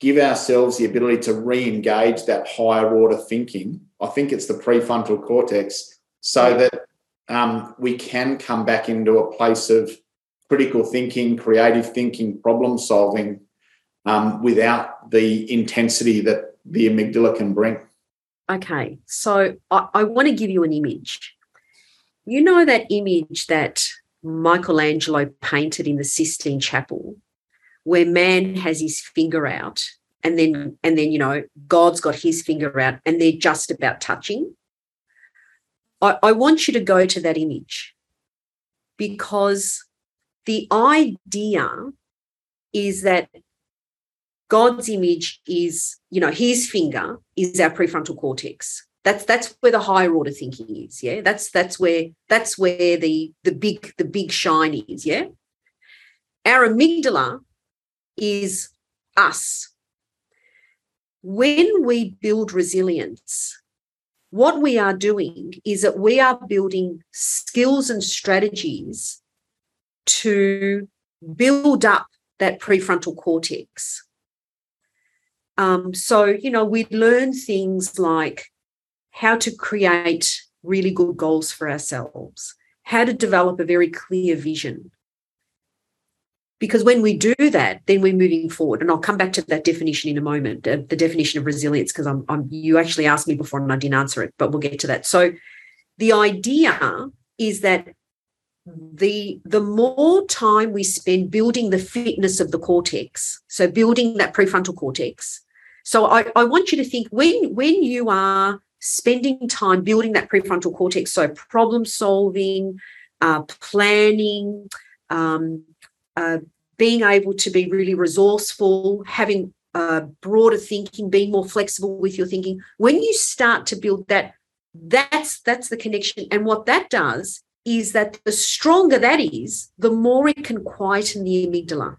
give ourselves the ability to re-engage that higher order thinking? I think it's the prefrontal cortex, so that um, we can come back into a place of critical thinking, creative thinking, problem solving um, without the intensity that the amygdala can bring. Okay, so I, I want to give you an image. You know that image that Michelangelo painted in the Sistine Chapel, where man has his finger out and then and then you know god's got his finger out and they're just about touching I, I want you to go to that image because the idea is that god's image is you know his finger is our prefrontal cortex. That's that's where the higher order thinking is yeah? That's that's where that's where the the big the big shine is yeah? Our amygdala is us. When we build resilience, what we are doing is that we are building skills and strategies to build up that prefrontal cortex. Um, so, you know, we learn things like how to create really good goals for ourselves, how to develop a very clear vision, because when we do that then we're moving forward. And i'll come back to that definition in a moment uh, the definition of resilience because I'm, I'm you actually asked me before and i didn't answer it but we'll get to that. So the idea is that the the more time we spend building the fitness of the cortex so building that prefrontal cortex. So I, I want you to think when when you are spending time building that prefrontal cortex so problem solving uh, planning um, uh, being able to be really resourceful having uh, broader thinking being more flexible with your thinking when you start to build that that's that's the connection. And what that does is that the stronger that is, the more it can quieten the amygdala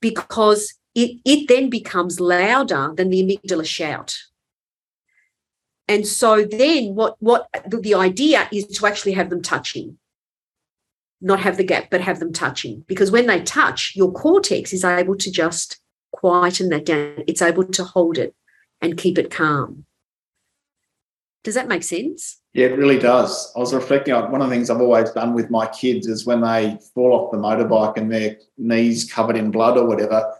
because it, it then becomes louder than the amygdala shout. And so then what, what the, the idea is to actually have them touching, not have the gap, but have them touching. Because when they touch, your cortex is able to just quieten that down. It's able to hold it and keep it calm. Does that make sense? Yeah, it really does. I was reflecting on one of the things I've always done with my kids is when they fall off the motorbike and their knees covered in blood or whatever,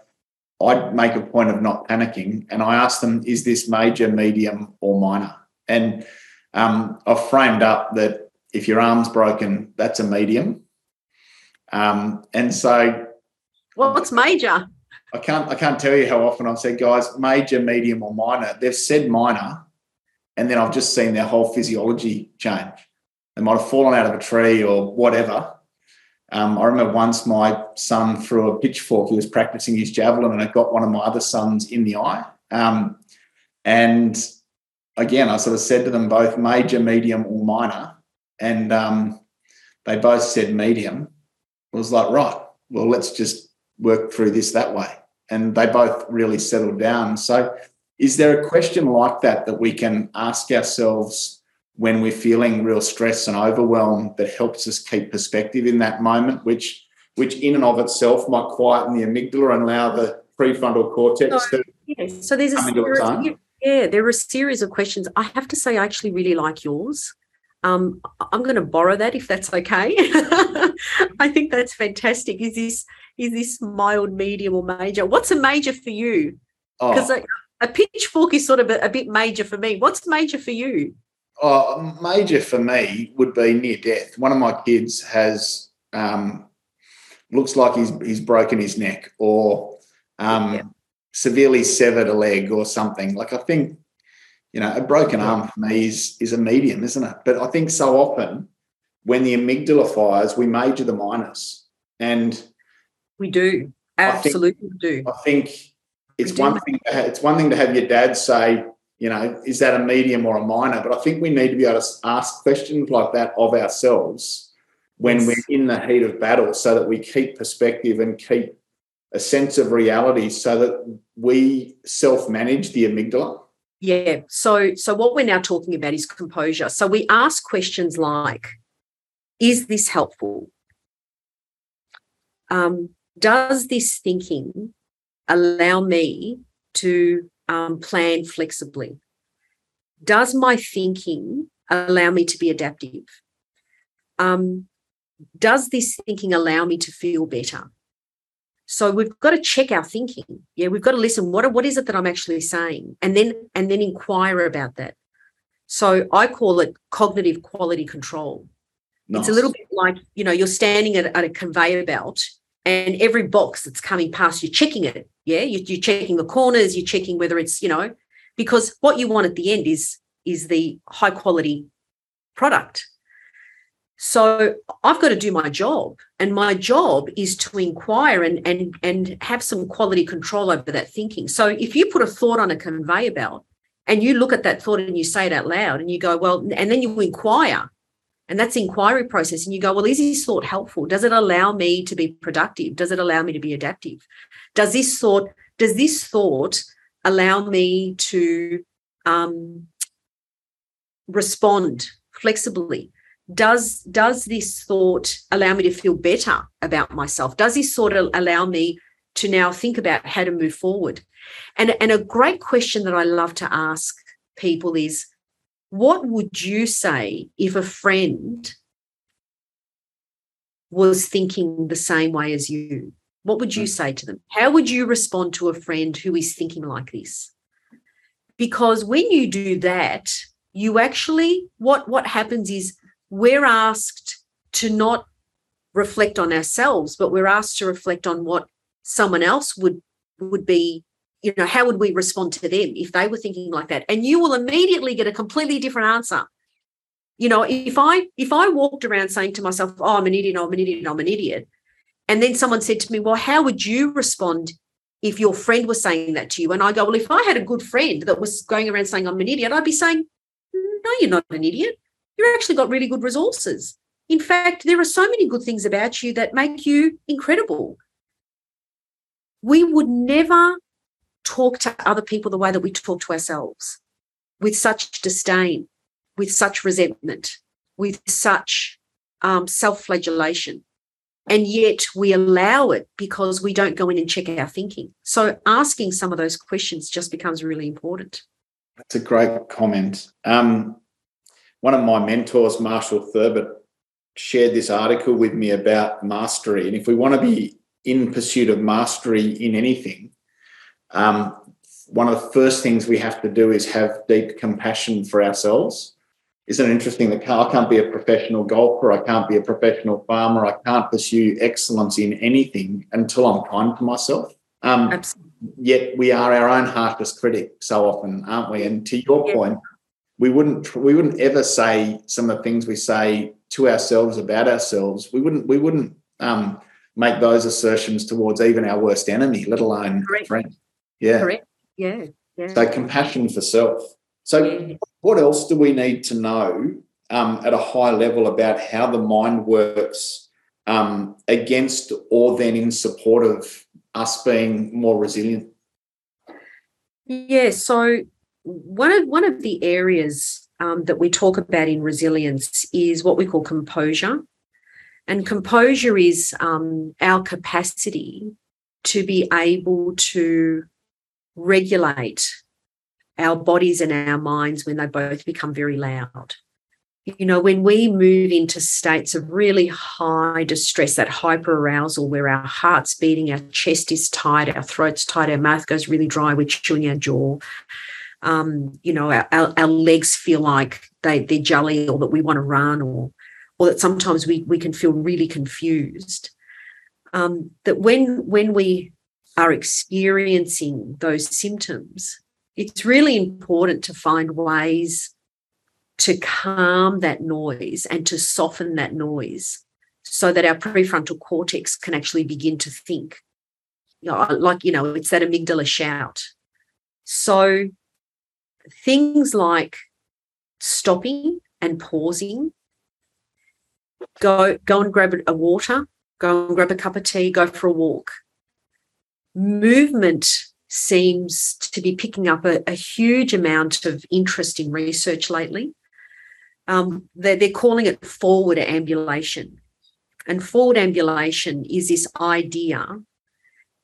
I'd make a point of not panicking and I ask them, is this major, medium, or minor? And um, I've framed up that if your arm's broken, that's a medium. Um, and so, well, what's major? I can't. I can't tell you how often I've said, guys, major, medium, or minor. They've said minor, and then I've just seen their whole physiology change. They might have fallen out of a tree or whatever. Um, I remember once my son threw a pitchfork. He was practicing his javelin, and it got one of my other sons in the eye. Um, and again, I sort of said to them both major, medium, or minor, and um, they both said medium. I was like, right, well, let's just work through this that way. And they both really settled down. So is there a question like that that we can ask ourselves when we're feeling real stress and overwhelm that helps us keep perspective in that moment, which which in and of itself might quieten the amygdala and allow the prefrontal cortex so, to yeah. so there's a series, yeah, there are a series of questions. I have to say, I actually really like yours. Um, I'm going to borrow that if that's okay. I think that's fantastic. Is this is this mild, medium, or major? What's a major for you? Because oh a pitchfork is sort of a, a bit major for me. What's major for you? Oh, major for me would be near death. One of my kids has um, looks like he's he's broken his neck or um, yeah. severely severed a leg or something. Like I think, you know, a broken arm for me is is a medium, isn't it? But I think so often when the amygdala fires, we major the and we do absolutely I think, do. I think it's one thing to have, it's one thing to have your dad say, you know, is that a medium or a minor? But I think we need to be able to ask questions like that of ourselves when yes. we're in the heat of battle, so that we keep perspective and keep a sense of reality, so that we self-manage the amygdala. Yeah. So, so what we're now talking about is composure. So we ask questions like, "Is this helpful? Um, does this thinking allow me to um, plan flexibly? Does my thinking allow me to be adaptive? Um, does this thinking allow me to feel better? So we've got to check our thinking. Yeah, we've got to listen. What, what is it that I'm actually saying? And then and then inquire about that. So I call it cognitive quality control. Nice. It's a little bit like, you know, you're standing at, at a conveyor belt and every box that's coming past, you're checking it. Yeah, you're, checking the corners, you're checking whether it's, you know, because what you want at the end is is the high quality product. So I've got to do my job, and my job is to inquire and and and have some quality control over that thinking. So if you put a thought on a conveyor belt and you look at that thought and you say it out loud and you go, well, and then you inquire, and that's inquiry process. And you go, well, is this thought helpful? Does it allow me to be productive? Does it allow me to be adaptive? Does this thought, does this thought allow me to um, respond flexibly? Does does this thought allow me to feel better about myself? Does this sort of allow me to now think about how to move forward? And, and a great question that I love to ask people is what would you say if a friend was thinking the same way as you? What would you mm. say to them? How would you respond to a friend who is thinking like this? Because when you do that, you actually what what happens is we're asked to not reflect on ourselves, but we're asked to reflect on what someone else would would be you know how would we respond to them if they were thinking like that? And you will immediately get a completely different answer. You know if i if i walked around saying to myself oh i'm an idiot i'm an idiot i'm an idiot and then someone said to me well how would you respond if your friend was saying that to you? And i go well if i had a good friend that was going around saying i'm an idiot i'd be saying no you're not an idiot. You've actually got really good resources. In fact there are so many good things about you that make you incredible we would never talk to other people the way that we talk to ourselves with such disdain, with such resentment, with such um, self flagellation. And yet we allow it because we don't go in and check our thinking. So asking some of those questions just becomes really important. That's a great comment. Um, one of my mentors, Marshall Thurber, shared this article with me about mastery. And if we want to be in pursuit of mastery in anything, um, one of the first things we have to do is have deep compassion for ourselves. Isn't it interesting that I can't be a professional golfer, I can't be a professional farmer, I can't pursue excellence in anything until I'm kind to myself. Um. Yet we are our own harshest critic so often, aren't we? And to your yeah. point, we wouldn't we wouldn't ever say some of the things we say to ourselves about ourselves. We wouldn't we wouldn't um, make those assertions towards even our worst enemy, let alone Correct. friend. Yeah. Correct. Yeah. Yeah. So compassion for self. So yeah. what else do we need to know um, at a high level about how the mind works um, against or then in support of us being more resilient? Yeah. So one of one of the areas um, that we talk about in resilience is what we call composure. And composure is um, our capacity to be able to regulate our bodies and our minds when they both become very loud. You know, when we move into states of really high distress, that hyper arousal where our heart's beating, our chest is tight, our throat's tight, our mouth goes really dry, we're chewing our jaw. Um, you know, our, our, our legs feel like they, they're jelly or that we want to run or or that sometimes we, we can feel really confused. Um, that when when we are experiencing those symptoms, it's really important to find ways to calm that noise and to soften that noise so that our prefrontal cortex can actually begin to think. You know, like, you know, it's that amygdala shout. So things like stopping and pausing go go and grab a water, go and grab a cup of tea, go for a walk. Movement seems to be picking up a, a huge amount of interest in research lately. Um, they're, they're calling it forward ambulation. And forward ambulation is this idea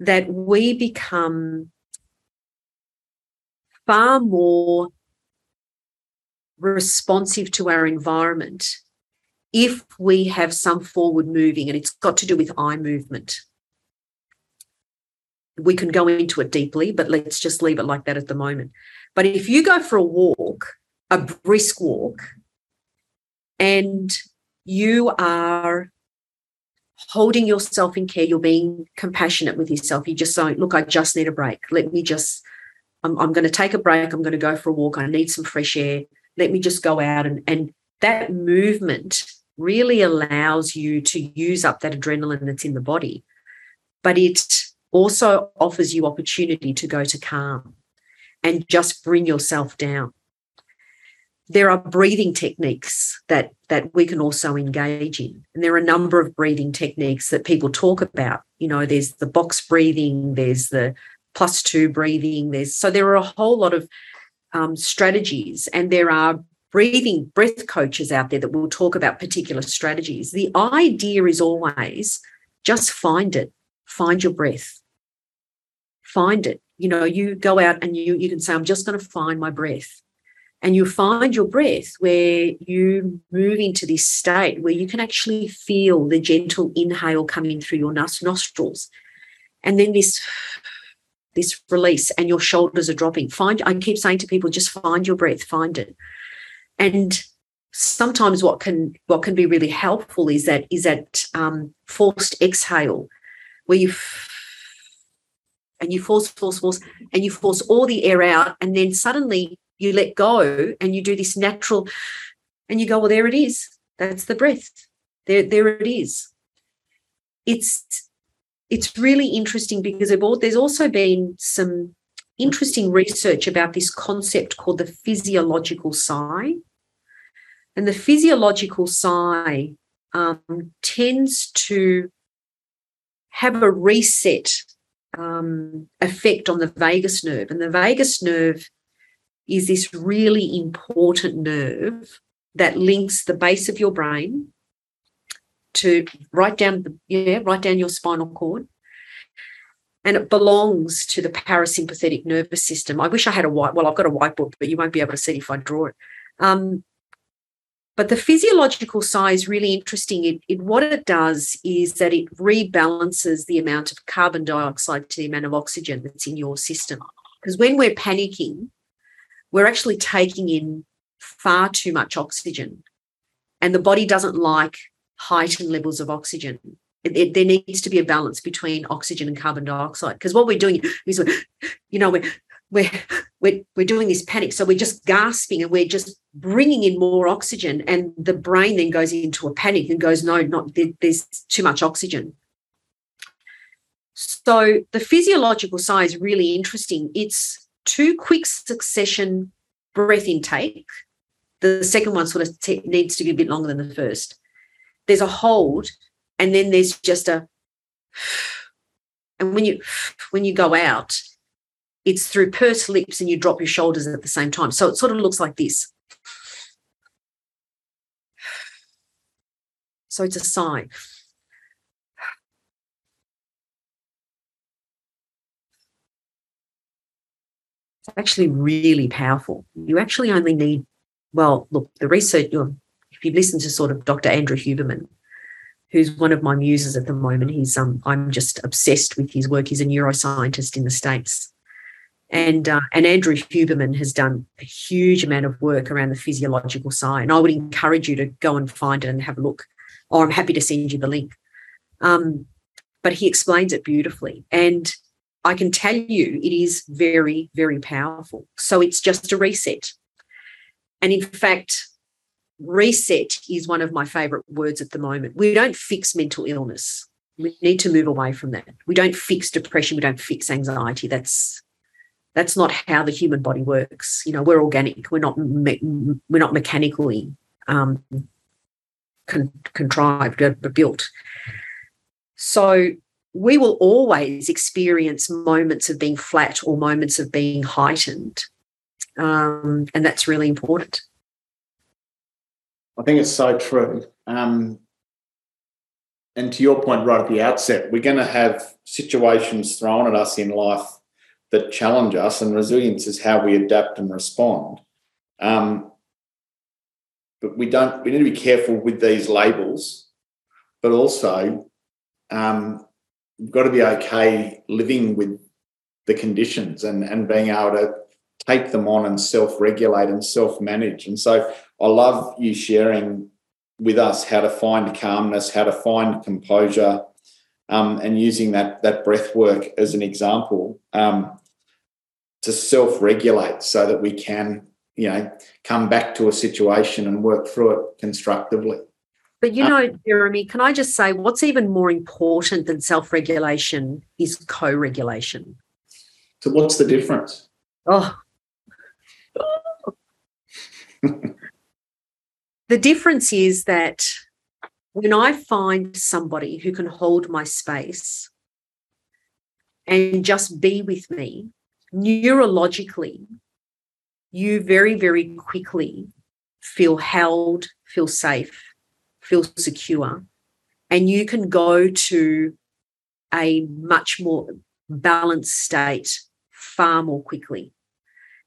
that we become far more responsive to our environment if we have some forward moving, and it's got to do with eye movement. We can go into it deeply, but let's just leave it like that at the moment. But if you go for a walk, a brisk walk, and you are holding yourself in care, you're being compassionate with yourself. You just say, look, I just need a break. Let me just, I'm, I'm going to take a break. I'm going to go for a walk. I need some fresh air. Let me just go out and, and that movement really allows you to use up that adrenaline that's in the body. But it also offers you opportunity to go to calm and just bring yourself down. There are breathing techniques that, that we can also engage in. And there are a number of breathing techniques that people talk about. You know, there's the box breathing, there's the plus two breathing, there's so there are a whole lot of um, strategies, and there are breathing breath coaches out there that will talk about particular strategies. The idea is always just find it, find your breath, find it. You know, you go out and you, you can say, I'm just going to find my breath. And you find your breath where you move into this state where you can actually feel the gentle inhale coming through your nostrils. And then this this release and your shoulders are dropping. Find I keep saying to people, just find your breath, find it. And sometimes what can what can be really helpful is that is that um, forced exhale where you and you force force force and you force all the air out and then suddenly you let go and you do this natural and you go well there it is. That's the breath. There there it is. It's it's really interesting because there's also been some interesting research about this concept called the physiological sigh and the physiological sigh um, tends to have a reset um, effect on the vagus nerve. And the vagus nerve is this really important nerve that links the base of your brain to right down the yeah right down your spinal cord. And it belongs to the parasympathetic nervous system. I wish i had a white well i've got a whiteboard but you won't be able to see it if i draw it. Um, but the physiological sigh is really interesting. It, it, what it does is that it rebalances the amount of carbon dioxide to the amount of oxygen that's in your system. Because when we're panicking, we're actually taking in far too much oxygen, and the body doesn't like heightened levels of oxygen. It, it, there needs to be a balance between oxygen and carbon dioxide. Because what we're doing is, you know, we're we're, we're, we're doing this panic. So we're just gasping and we're just bringing in more oxygen. And the brain then goes into a panic and goes, no, not there's too much oxygen. So the physiological sigh is really interesting. It's two quick succession breath intake. The second one sort of t- needs to be a bit longer than the first. There's a hold, and then there's just a and when you when you go out it's through pursed lips and you drop your shoulders at the same time. So it sort of looks like this. So it's a sigh. It's actually really powerful. You actually only need, well, look, the research, if you've listened to sort of Dr. Andrew Huberman, who's one of my muses at the moment, he's um, I'm just obsessed with his work. He's a neuroscientist in the States. And uh, and Andrew Huberman has done a huge amount of work around the physiological sigh, and I would encourage you to go and find it and have a look. Or I'm happy to send you the link. Um, but he explains it beautifully, and I can tell you it is very very powerful. So it's just a reset, and in fact, reset is one of my favorite words at the moment. We don't fix mental illness. We need to move away from that. We don't fix depression. We don't fix anxiety. That's that's not how the human body works. You know, we're organic. We're not me- we're not mechanically um, con- contrived or built. So we will always experience moments of being flat or moments of being heightened, um, and that's really important. I think it's so true. Um, and to your point right at the outset, we're going to have situations thrown at us in life that challenge us, and resilience is how we adapt and respond. Um, but we don't. We need to be careful with these labels, but also um, we've got to be okay living with the conditions and and being able to take them on and self-regulate and self-manage. And so I love you sharing with us how to find calmness, how to find composure, um, and using that that breath work as an example um, to self-regulate so that we can you know come back to a situation and work through it constructively. But you know jeremy can i just say what's even more important than self-regulation is co-regulation? So what's the difference? Oh. The difference is that when I find somebody who can hold my space and just be with me, neurologically, you very, very quickly feel held, feel safe, feel secure, and you can go to a much more balanced state far more quickly.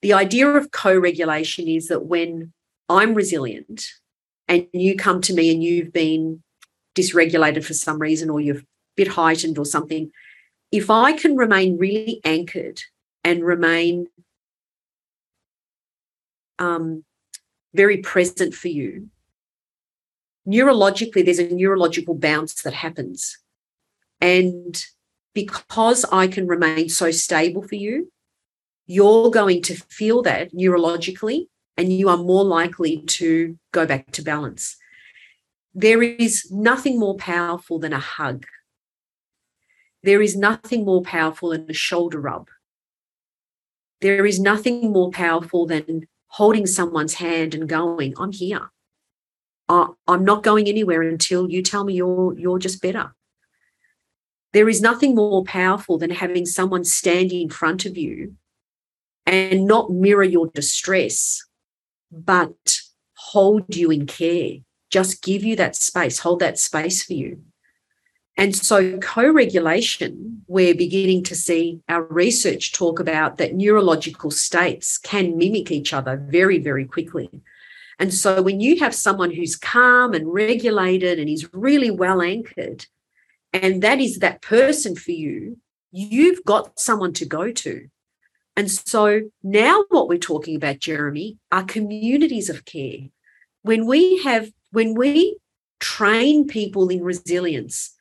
The idea of co regulation is that when I'm resilient and you come to me and you've been dysregulated for some reason or you're a bit heightened or something, if I can remain really anchored and remain um, very present for you, neurologically, there's a neurological bounce that happens. And because I can remain so stable for you, you're going to feel that neurologically and you are more likely to go back to balance. There is nothing more powerful than a hug. There is nothing more powerful than a shoulder rub. There is nothing more powerful than holding someone's hand and going, I'm here. I'm not going anywhere until you tell me you're, you're just better. There is nothing more powerful than having someone stand in front of you and not mirror your distress, but hold you in care. Just give you that space, hold that space for you. And so, co regulation, we're beginning to see our research talk about that neurological states can mimic each other very, very quickly. And so, when you have someone who's calm and regulated and is really well anchored, and that is that person for you, you've got someone to go to. And so, now what we're talking about, Jeremy, are communities of care. When we have, when we train people in resilience,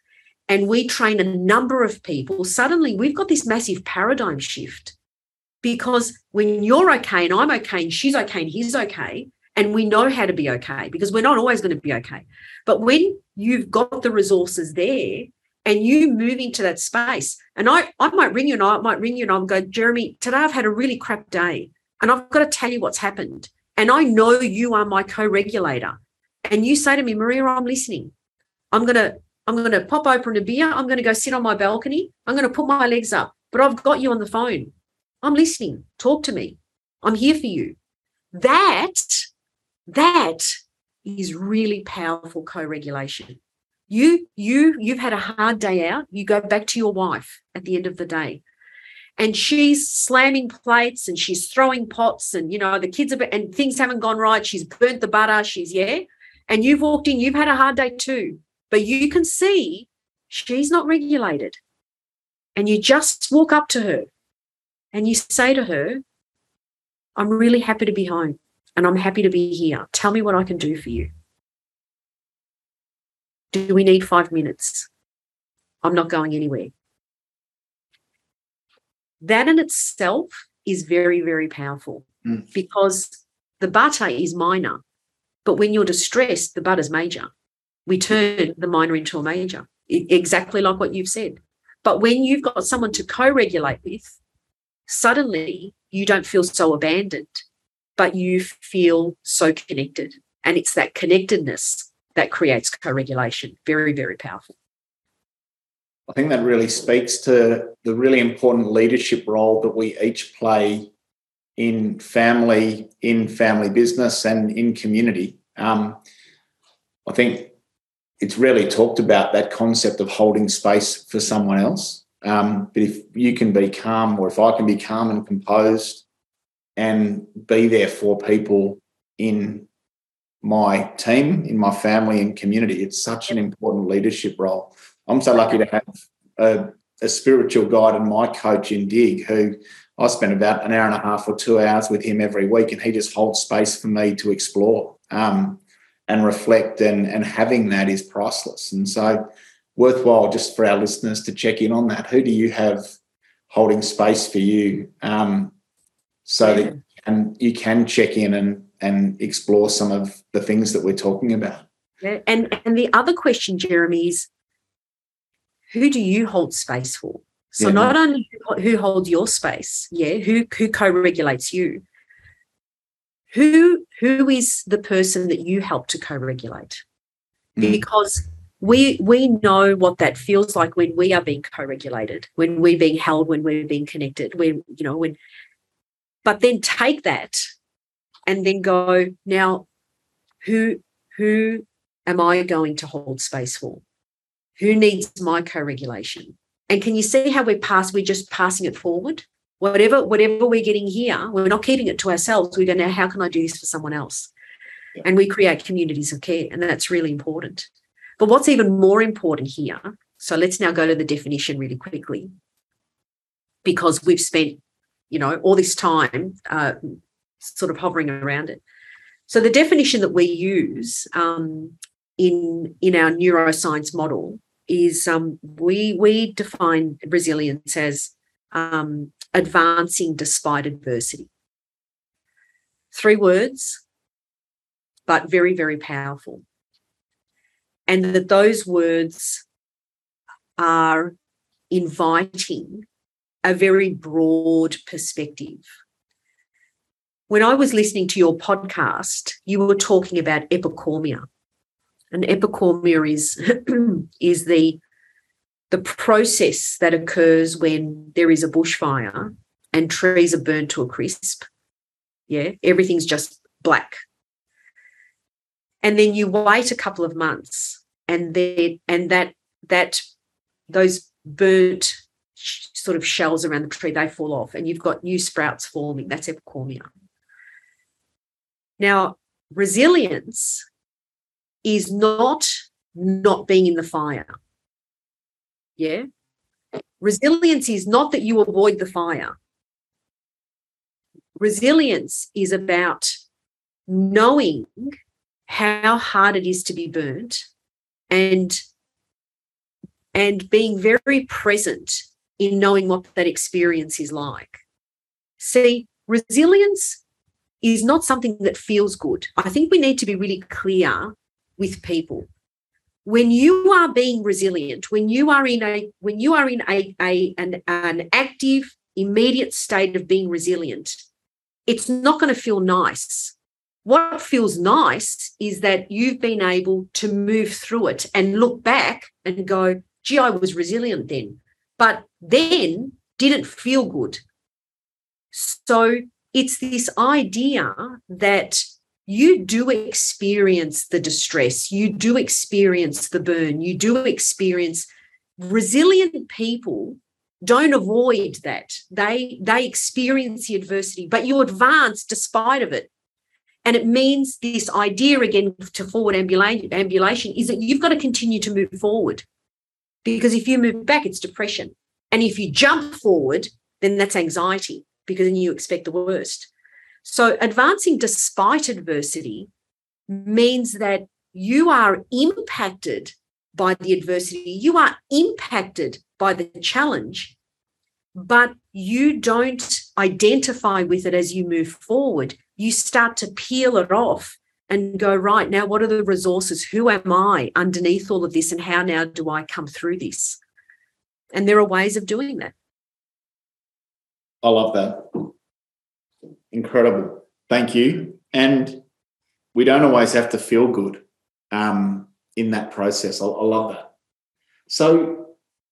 and we train a number of people, suddenly we've got this massive paradigm shift. Because when you're okay and I'm okay and she's okay and he's okay, and we know how to be okay because we're not always going to be okay. But when you've got the resources there and you move into that space, and I, I might ring you and I might ring you and I'll go, Jeremy, today I've had a really crap day and I've got to tell you what's happened. And I know you are my co regulator. And you say to me, Maria, I'm listening. I'm to I'm to pop open a beer. I'm to go sit on my balcony. I'm to put my legs up, but I've got you on the phone. I'm listening. Talk to me. I'm here for you. That, that is really powerful co-regulation. You, you, you've had a hard day out. You go back to your wife at the end of the day. And she's slamming plates and she's throwing pots, and you know, the kids are and things haven't gone right. She's burnt the butter, she's yeah. And you've walked in, you've had a hard day too. But you can see she's not regulated. And you just walk up to her and you say to her, I'm really happy to be home and I'm happy to be here. Tell me what I can do for you. Do we need five minutes? I'm not going anywhere. That in itself is very, very powerful mm. because the butter is minor. But when you're distressed, the butter's major we turn the minor into a major, exactly like what you've said. But when you've got someone to co regulate with, suddenly you don't feel so abandoned, but you feel so connected. And it's that connectedness that creates co regulation. Very, very powerful. I think that really speaks to the really important leadership role that we each play in family, in family business, and in community. Um, I think it's rarely talked about that concept of holding space for someone else. Um, but if you can be calm, or if I can be calm and composed and be there for people in my team, in my family and community, it's such an important leadership role. I'm so lucky to have a, a spiritual guide and my coach in Dig, who I spend about an hour and a half or two hours with him every week, and he just holds space for me to explore. Um, and reflect and and having that is priceless and so worthwhile just for our listeners to check in on that who do you have holding space for you um, so yeah. that and you can check in and and explore some of the things that we're talking about yeah. and and the other question jeremy is who do you hold space for so yeah. not only who holds your space yeah who who co-regulates you who who is the person that you help to co-regulate mm. because we we know what that feels like when we are being co-regulated when we're being held when we're being connected when you know when but then take that and then go now who who am i going to hold space for? Who needs my co-regulation? And can you see how we're past we're just passing it forward? Whatever whatever we're getting here we're not keeping it to ourselves. We go now how can i do this for someone else? Yeah. and we create communities of care and that's really important. But what's even more important here so let's now go to the definition really quickly. Because we've spent you know all this time uh, sort of hovering around it So the definition that we use um, in in our neuroscience model is um, we we define resilience as um, advancing despite adversity. Three words, but very very powerful, and that those words are inviting a very broad perspective. When I was listening to your podcast, you were talking about epichromia. And epichromia is, is the, the process that occurs when there is a bushfire and trees are burned to a crisp. Yeah, everything's just black. And then you wait a couple of months and then and that that those burnt sort of shells around the tree, they fall off and you've got new sprouts forming. That's epichromia. Now, resilience is not not being in the fire. Yeah. Resilience is not that you avoid the fire. Resilience is about knowing how hard it is to be burnt and and being very present in knowing what that experience is like. See, resilience is not something that feels good. I think we need to be really clear with people. When you are being resilient, when you are in a when you are in a, a an, an active, immediate state of being resilient, it's not going to feel nice. What feels nice is that you've been able to move through it and look back and go, gee, I was resilient then but then didn't feel good. So it's this idea that you do experience the distress, you do experience the burn, you do experience resilient people don't avoid that. They they experience the adversity but you advance despite of it. And it means this idea again to forward ambulation is that you've got to continue to move forward. Because if you move back, it's depression. And if you jump forward, then that's anxiety because then you expect the worst. So advancing despite adversity means that you are impacted by the adversity, you are impacted by the challenge, but you don't identify with it as you move forward. You start to peel it off and go, right, now what are the resources? Who am I underneath all of this? And how now do I come through this? And there are ways of doing that. I love that. Incredible. Thank you. And we don't always have to feel good um, in that process. I, I love that. So,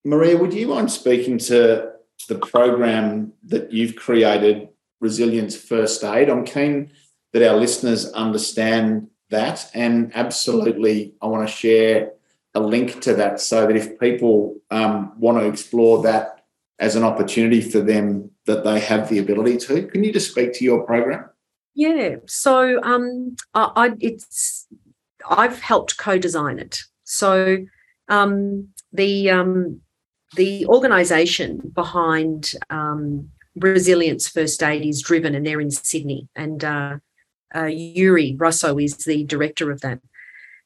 Maria, would you mind speaking to the program that you've created, Resilience First Aid? I'm keen that our listeners understand that. And absolutely, I want to share a link to that so that if people um, want to explore that as an opportunity for them, that they have the ability to. Can you just speak to your program? Yeah. So um, I, I it's I've helped co-design it. So um, the um, the organisation behind um, Resilience First Aid is driven, and they're in Sydney. And uh, uh, Jurie Rossouw is the director of that.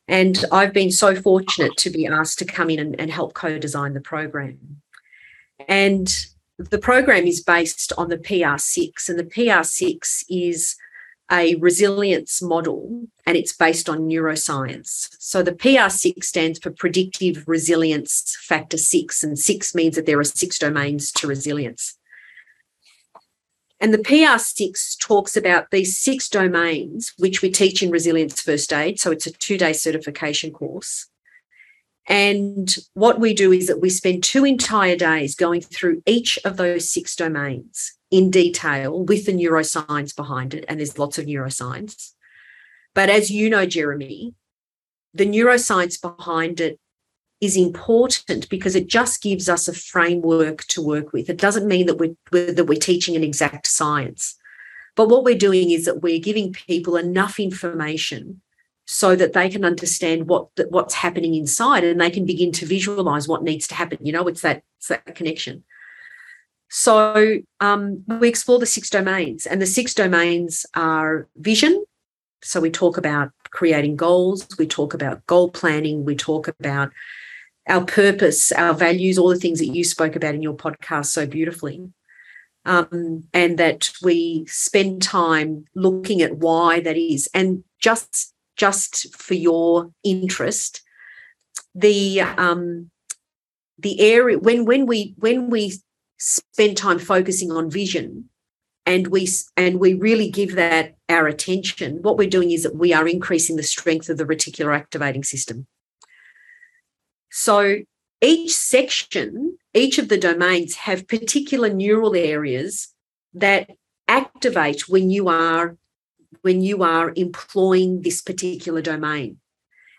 And I've been so fortunate to be asked to come in and, and help co design the program. And the program is based on the PR6, and the PR6 is a resilience model and it's based on neuroscience. So the PR6 stands for Predictive Resilience Factor 6, and 6 means that there are six domains to resilience. And the PR6 talks about these six domains, which we teach in Resilience First Aid. So it's a two day certification course. And what we do is that we spend two entire days going through each of those six domains in detail with the neuroscience behind it. And there's lots of neuroscience. But as you know, Jeremy, the neuroscience behind it is important because it just gives us a framework to work with. It doesn't mean that we're, that we're teaching an exact science. But what we're doing is that we're giving people enough information so that they can understand what what's happening inside and they can begin to visualize what needs to happen. You know, it's that, it's that connection. So um, we explore the six domains, and the six domains are vision, So we talk about creating goals, we talk about goal planning, we talk about our purpose, our values, all the things that you spoke about in your podcast so beautifully. Um, and that we spend time looking at why that is. And just just for your interest, the um, the area when when we when we spend time focusing on vision and we and we really give that our attention what we're doing is that we are increasing the strength of the reticular activating system. So each section each of the domains have particular neural areas that activate when you are when you are employing this particular domain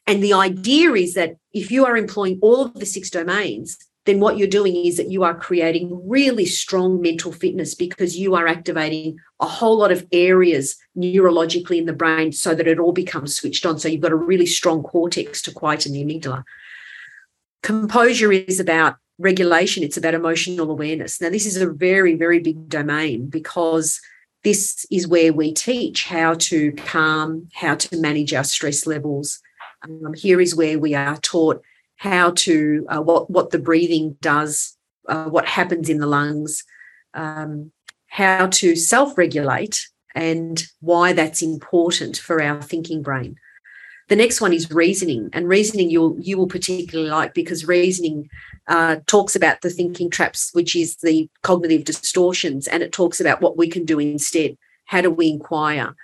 and the idea is that if you are employing all of the six domains then what you're doing is that you are creating really strong mental fitness because you are activating a whole lot of areas neurologically in the brain so that it all becomes switched on. So you've got a really strong cortex to quieten the amygdala. Composure is about regulation, it's about emotional awareness. Now, this is a very, very big domain because this is where we teach how to calm, how to manage our stress levels. Um, here is where we are taught how to uh, what what the breathing does, uh, what happens in the lungs, um, how to self-regulate, and why that's important for our thinking brain. The next one is reasoning, and reasoning you'll you will particularly like because reasoning uh, talks about the thinking traps, which is the cognitive distortions, and it talks about what we can do instead. How do we inquire?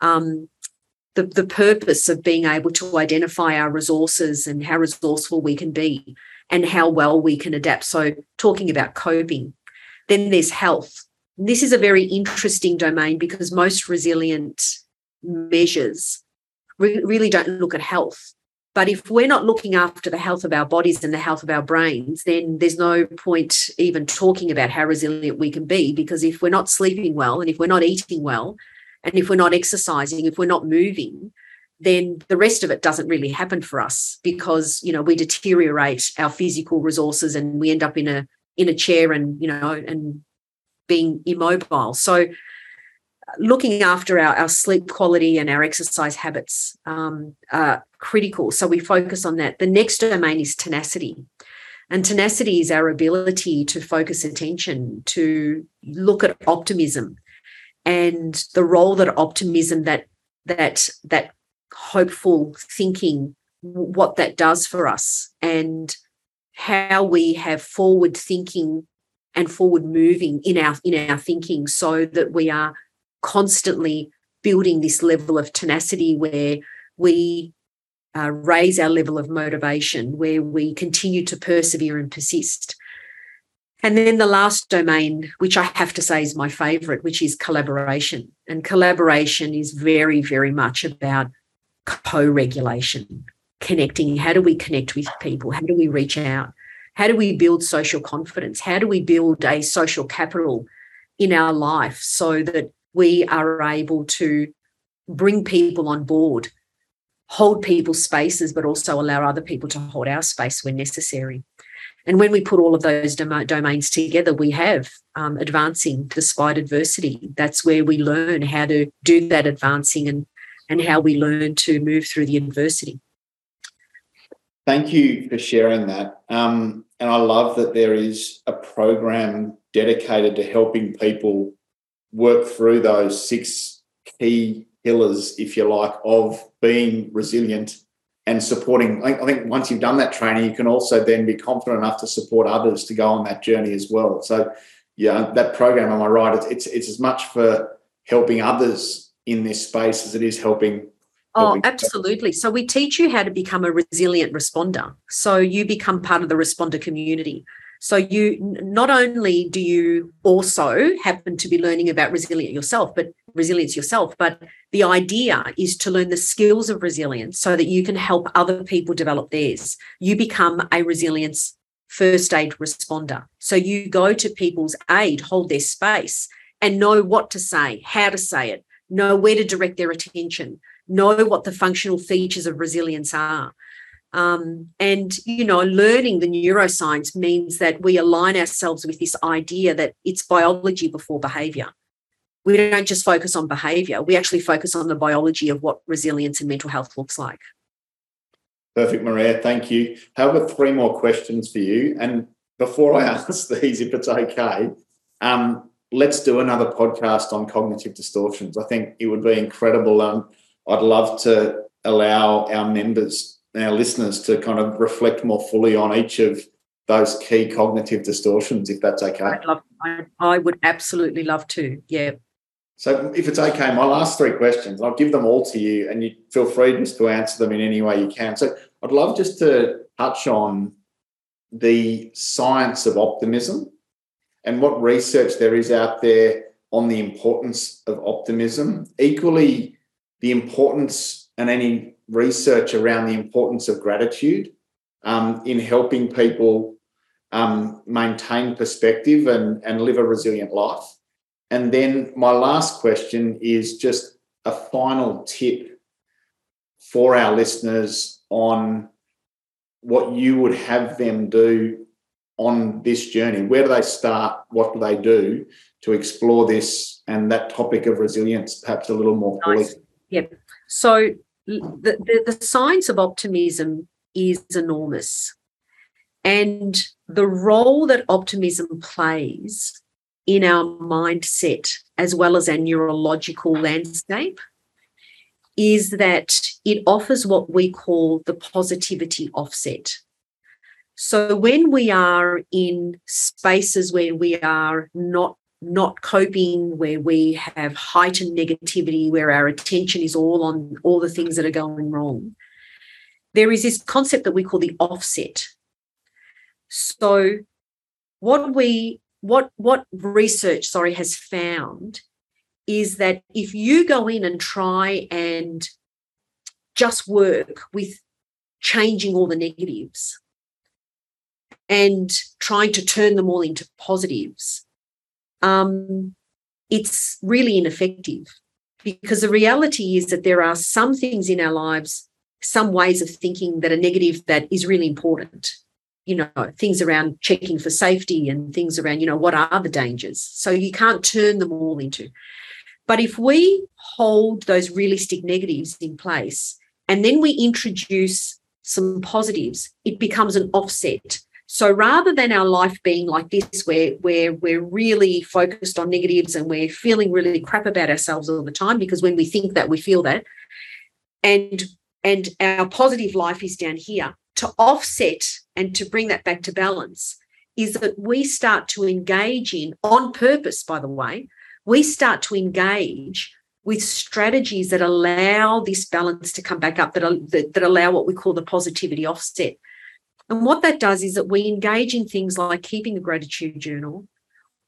Um, the, the purpose of being able to identify our resources and how resourceful we can be and how well we can adapt. So, talking about coping. Then there's health. This is a very interesting domain because most resilient measures re- really don't look at health. But if we're not looking after the health of our bodies and the health of our brains, then there's no point even talking about how resilient we can be because if we're not sleeping well and if we're not eating well, and if we're not exercising, if we're not moving, then the rest of it doesn't really happen for us because you know we deteriorate our physical resources and we end up in a in a chair and you know and being immobile. So looking after our, our sleep quality and our exercise habits um, are critical. So we focus on that. The next domain is tenacity. And tenacity is our ability to focus attention, to look at optimism, and the role that optimism that that that hopeful thinking what that does for us and how we have forward thinking and forward moving in our in our thinking so that we are constantly building this level of tenacity where we uh, raise our level of motivation where we continue to persevere and persist and then the last domain, which I have to say is my favorite, which is collaboration. And collaboration is very, very much about co regulation, connecting. How do we connect with people? How do we reach out? How do we build social confidence? How do we build a social capital in our life so that we are able to bring people on board, hold people's spaces, but also allow other people to hold our space when necessary? And when we put all of those dom- domains together, we have um, advancing despite adversity. That's where we learn how to do that advancing and, and how we learn to move through the adversity. Thank you for sharing that. Um, and I love that there is a program dedicated to helping people work through those six key pillars, if you like, of being resilient and supporting. I think once you've done that training, you can also then be confident enough to support others to go on that journey as well. So, yeah, that program, am I right? It's it's, it's as much for helping others in this space as it is helping. Oh, absolutely. So we teach you how to become a resilient responder. So you become part of the responder community. So you not only do you also happen to be learning about resilience yourself, but resilience yourself, but the idea is to learn the skills of resilience so that you can help other people develop theirs. You become a resilience first aid responder. So you go to people's aid, hold their space, and know what to say, how to say it, know where to direct their attention, know what the functional features of resilience are. Um, and, you know, learning the neuroscience means that we align ourselves with this idea that it's biology before behavior. we don't just focus on behavior, we actually focus on the biology of what resilience and mental health looks like. Perfect, Maria. Thank you. Have three more questions for you. And before I ask these, if it's okay, um, let's do another podcast on cognitive distortions. I think it would be incredible. Um, I'd love to allow our members, our listeners, to kind of reflect more fully on each of those key cognitive distortions, if that's okay. I'd love, I, I would absolutely love to. Yeah. So, if it's okay, my last three questions, I'll give them all to you, and you feel free just to answer them in any way you can. So, I'd love just to touch on the science of optimism and what research there is out there on the importance of optimism. Equally, the importance and any research around the importance of gratitude um, in helping people um, maintain perspective and, and live a resilient life. And then my last question is just a final tip for our listeners on what you would have them do on this journey? Where do they start? What do they do to explore this and that topic of resilience perhaps a little more fully? Nice. Yep. So the, the, science of optimism is enormous. And the role that optimism plays in our mindset as well as our neurological landscape is that it offers what we call the positivity offset. So when we are in spaces where we are not not coping, where we have heightened negativity, where our attention is all on all the things that are going wrong, there is this concept that we call the offset. So what we what what research sorry has found is that if you go in and try and just work with changing all the negatives and trying to turn them all into positives, um, it's really ineffective because the reality is that there are some things in our lives, some ways of thinking that are negative that is really important. You know, things around checking for safety and things around, you know, what are the dangers? So you can't turn them all into. But if we hold those realistic negatives in place and then we introduce some positives, it becomes an offset. So rather than our life being like this, where, where we're really focused on negatives and we're feeling really crap about ourselves all the time, because when we think that, we feel that, and and our positive life is down here, to offset and to bring that back to balance is that we start to engage in, on purpose, by the way, we start to engage with strategies that allow this balance to come back up, that, that, that allow what we call the positivity offset. And what that does is that we engage in things like keeping a gratitude journal,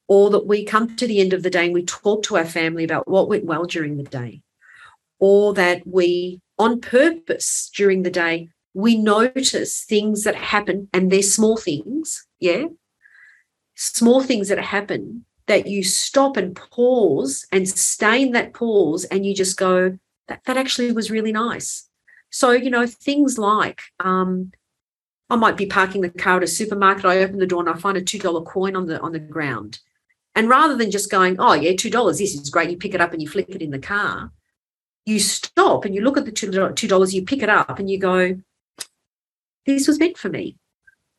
or that we come to the end of the day and we talk to our family about what went well during the day, or that we, on purpose during the day, we notice things that happen and they're small things, yeah, small things that happen that you stop and pause and stay in that pause and you just go, that, that actually was really nice. So, you know, things like um, I might be parking the car at a supermarket, I open the door and I find a $2 coin on the on the ground. And rather than just going, oh yeah, two dollars, this is great, you pick it up and you flick it in the car, you stop and you look at the two dollars, you pick it up and you go, this was meant for me.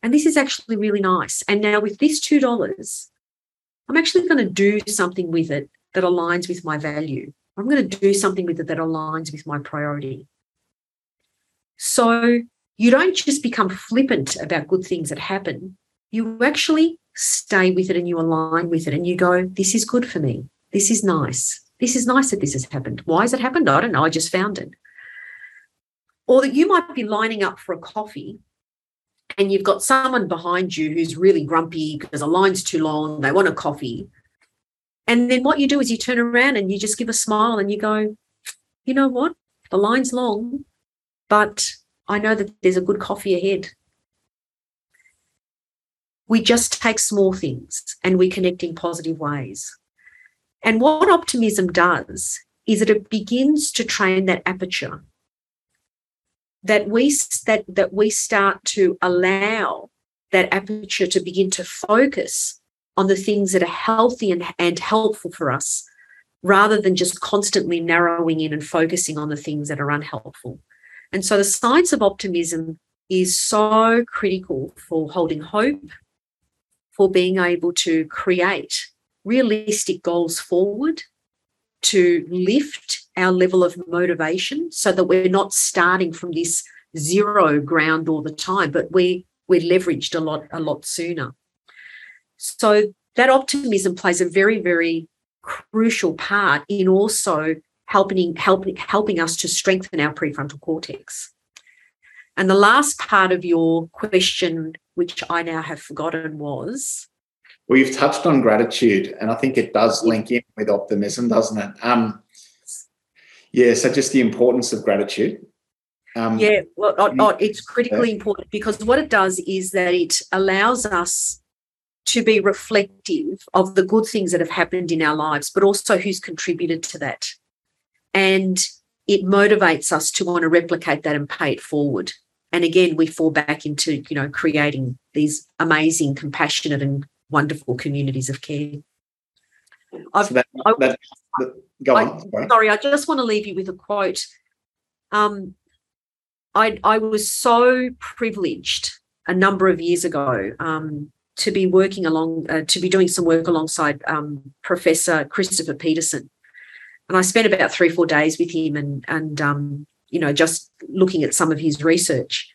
And this is actually really nice. And now with this two dollars, I'm actually going to do something with it that aligns with my value. I'm going to do something with it that aligns with my priority. So you don't just become flippant about good things that happen. You actually stay with it and you align with it and you go, this is good for me. This is nice. This is nice that this has happened. Why has it happened? I don't know. I just found it. Or that you might be lining up for a coffee and you've got someone behind you who's really grumpy because the line's too long, they want a coffee. And then what you do is you turn around and you just give a smile and you go, you know what? The line's long, but I know that there's a good coffee ahead. We just take small things and we connect in positive ways. And what optimism does is that it begins to train that aperture that we that that we start to allow that aperture to begin to focus on the things that are healthy and, and helpful for us rather than just constantly narrowing in and focusing on the things that are unhelpful. And so the science of optimism is so critical for holding hope, for being able to create realistic goals forward, to lift our level of motivation so that we're not starting from this zero ground all the time, but we we're leveraged a lot a lot sooner. So that optimism plays a very very crucial part in also helping helping helping us to strengthen our prefrontal cortex. And the last part of your question, which I now have forgotten, was well, you've touched on gratitude, and I think it does link in with optimism, doesn't it? Um, yeah, so just the importance of gratitude. Um, yeah, well, it's critically important because what it does is that it allows us to be reflective of the good things that have happened in our lives, but also who's contributed to that. And it motivates us to want to replicate that and pay it forward. And again, we fall back into, you know, creating these amazing, compassionate and wonderful communities of care. I've, so that, that, that, go I, on. Sorry. sorry, I just want to leave you with a quote. Um, I, I was so privileged a number of years ago um, to be working along, uh, to be doing some work alongside um, Professor Christopher Peterson. And I spent about three, four days with him and, and um, you know, just looking at some of his research.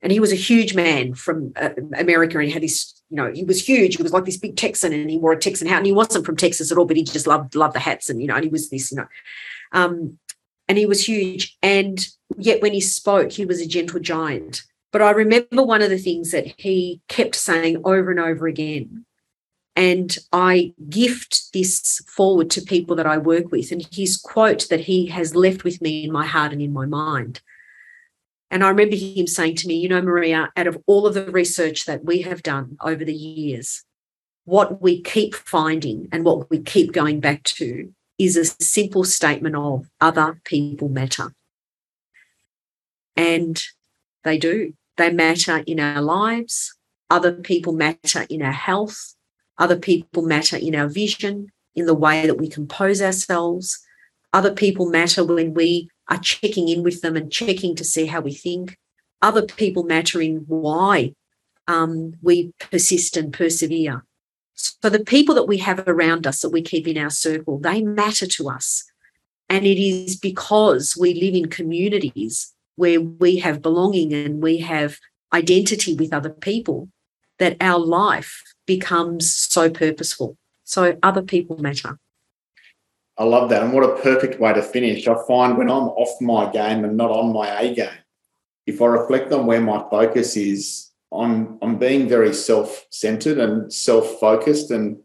And he was a huge man from uh, America and he had this, you know, he was huge. He was like this big Texan and he wore a Texan hat and he wasn't from Texas at all, but he just loved, loved the hats and, you know, and he was this, you know, um, and he was huge. And yet when he spoke, he was a gentle giant. But I remember one of the things that he kept saying over and over again. And I gift this forward to people that I work with. And his quote that he has left with me in my heart and in my mind. And I remember him saying to me, You know, Maria, out of all of the research that we have done over the years, what we keep finding and what we keep going back to is a simple statement of other people matter. And they do. They matter in our lives. Other people matter in our health. Other people matter in our vision, in the way that we compose ourselves. Other people matter when we are checking in with them and checking to see how we think. Other people matter in why um, we persist and persevere. So the people that we have around us that we keep in our circle, they matter to us. And it is because we live in communities where we have belonging and we have identity with other people that our life becomes so purposeful. So other people matter. I love that. And what a perfect way to finish. I find when I'm off my game and not on my A game, if I reflect on where my focus is, I'm I'm being very self-centered and self-focused and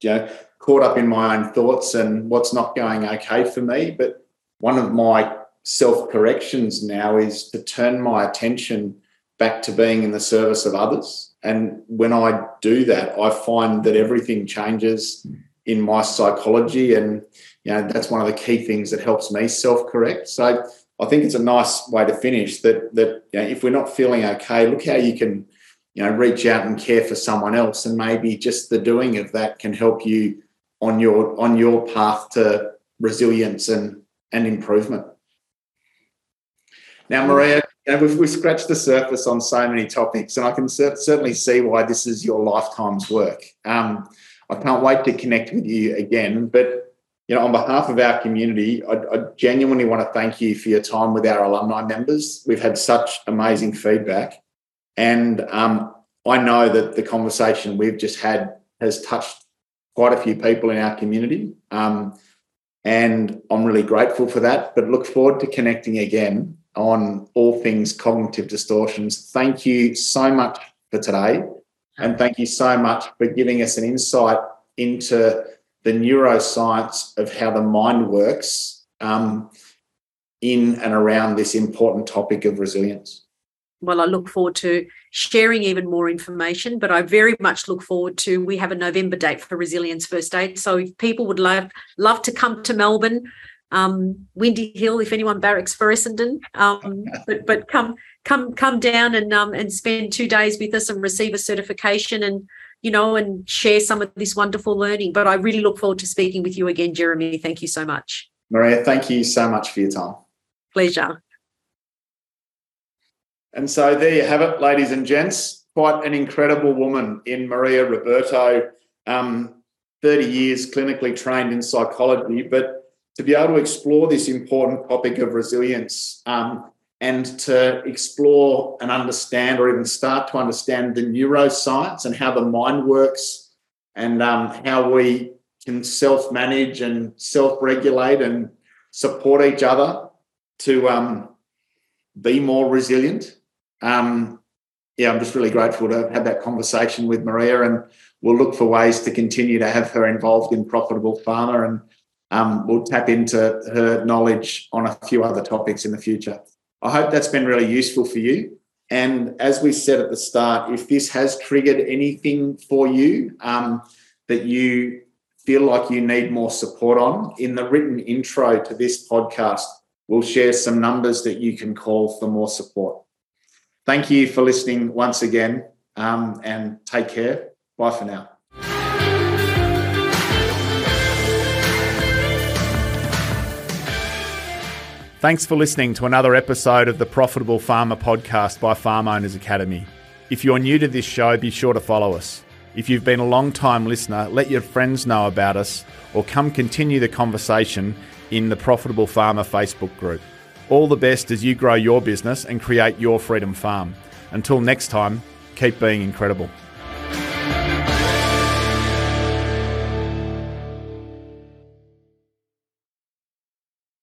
you know caught up in my own thoughts and what's not going okay for me. But one of my self-corrections now is to turn my attention back to being in the service of others. And when I do that, I find that everything changes in my psychology. And you know, that's one of the key things that helps me self-correct. So I think it's a nice way to finish that that you know, if we're not feeling okay, look how you can you know reach out and care for someone else, and maybe just the doing of that can help you on your on your path to resilience and and improvement. Now, Maria, know, we've, we've scratched the surface on so many topics, and I can cer- certainly see why this is your lifetime's work. Um, I can't wait to connect with you again, but you know, on behalf of our community, I, I, genuinely want to thank you for your time with our alumni members. We've had such amazing feedback. And um, I know that the conversation we've just had has touched quite a few people in our community. Um, and I'm really grateful for that, but look forward to connecting again on all things cognitive distortions. Thank you so much for today. And thank you so much for giving us an insight into the neuroscience of how the mind works um, in and around this important topic of resilience. Well, I look forward to sharing even more information, but I very much look forward to. We have a November date for Resilience First Aid, so if people would love love to come to Melbourne, um, Windy Hill, if anyone barracks for Essendon, um, but but come come come down and um, and spend two days with us and receive a certification and you know, and share some of this wonderful learning. But I really look forward to speaking with you again, Jeremy. Thank you so much. Maria, thank you so much for your time. Pleasure. And so there you have it, ladies and gents. Quite an incredible woman in Maria Roberto. Um, 30 years clinically trained in psychology, but to be able to explore this important topic of resilience um, and to explore and understand or even start to understand the neuroscience and how the mind works and um, how we can self manage and self regulate and support each other to um, be more resilient. Um, yeah, I'm just really grateful to have that conversation with Maria, and we'll look for ways to continue to have her involved in Profitable Farmer, and um, we'll tap into her knowledge on a few other topics in the future. I hope that's been really useful for you. And as we said at the start, if this has triggered anything for you um, that you feel like you need more support on, in the written intro to this podcast, we'll share some numbers that you can call for more support. Thank you for listening once again um, and take care. Bye for now. Thanks for listening to another episode of the Profitable Farmer podcast by Farm Owners Academy. If you're new to this show, be sure to follow us. If you've been a long time listener, let your friends know about us or come continue the conversation in the Profitable Farmer Facebook group. All the best as you grow your business and create your freedom farm. Until next time, keep being incredible.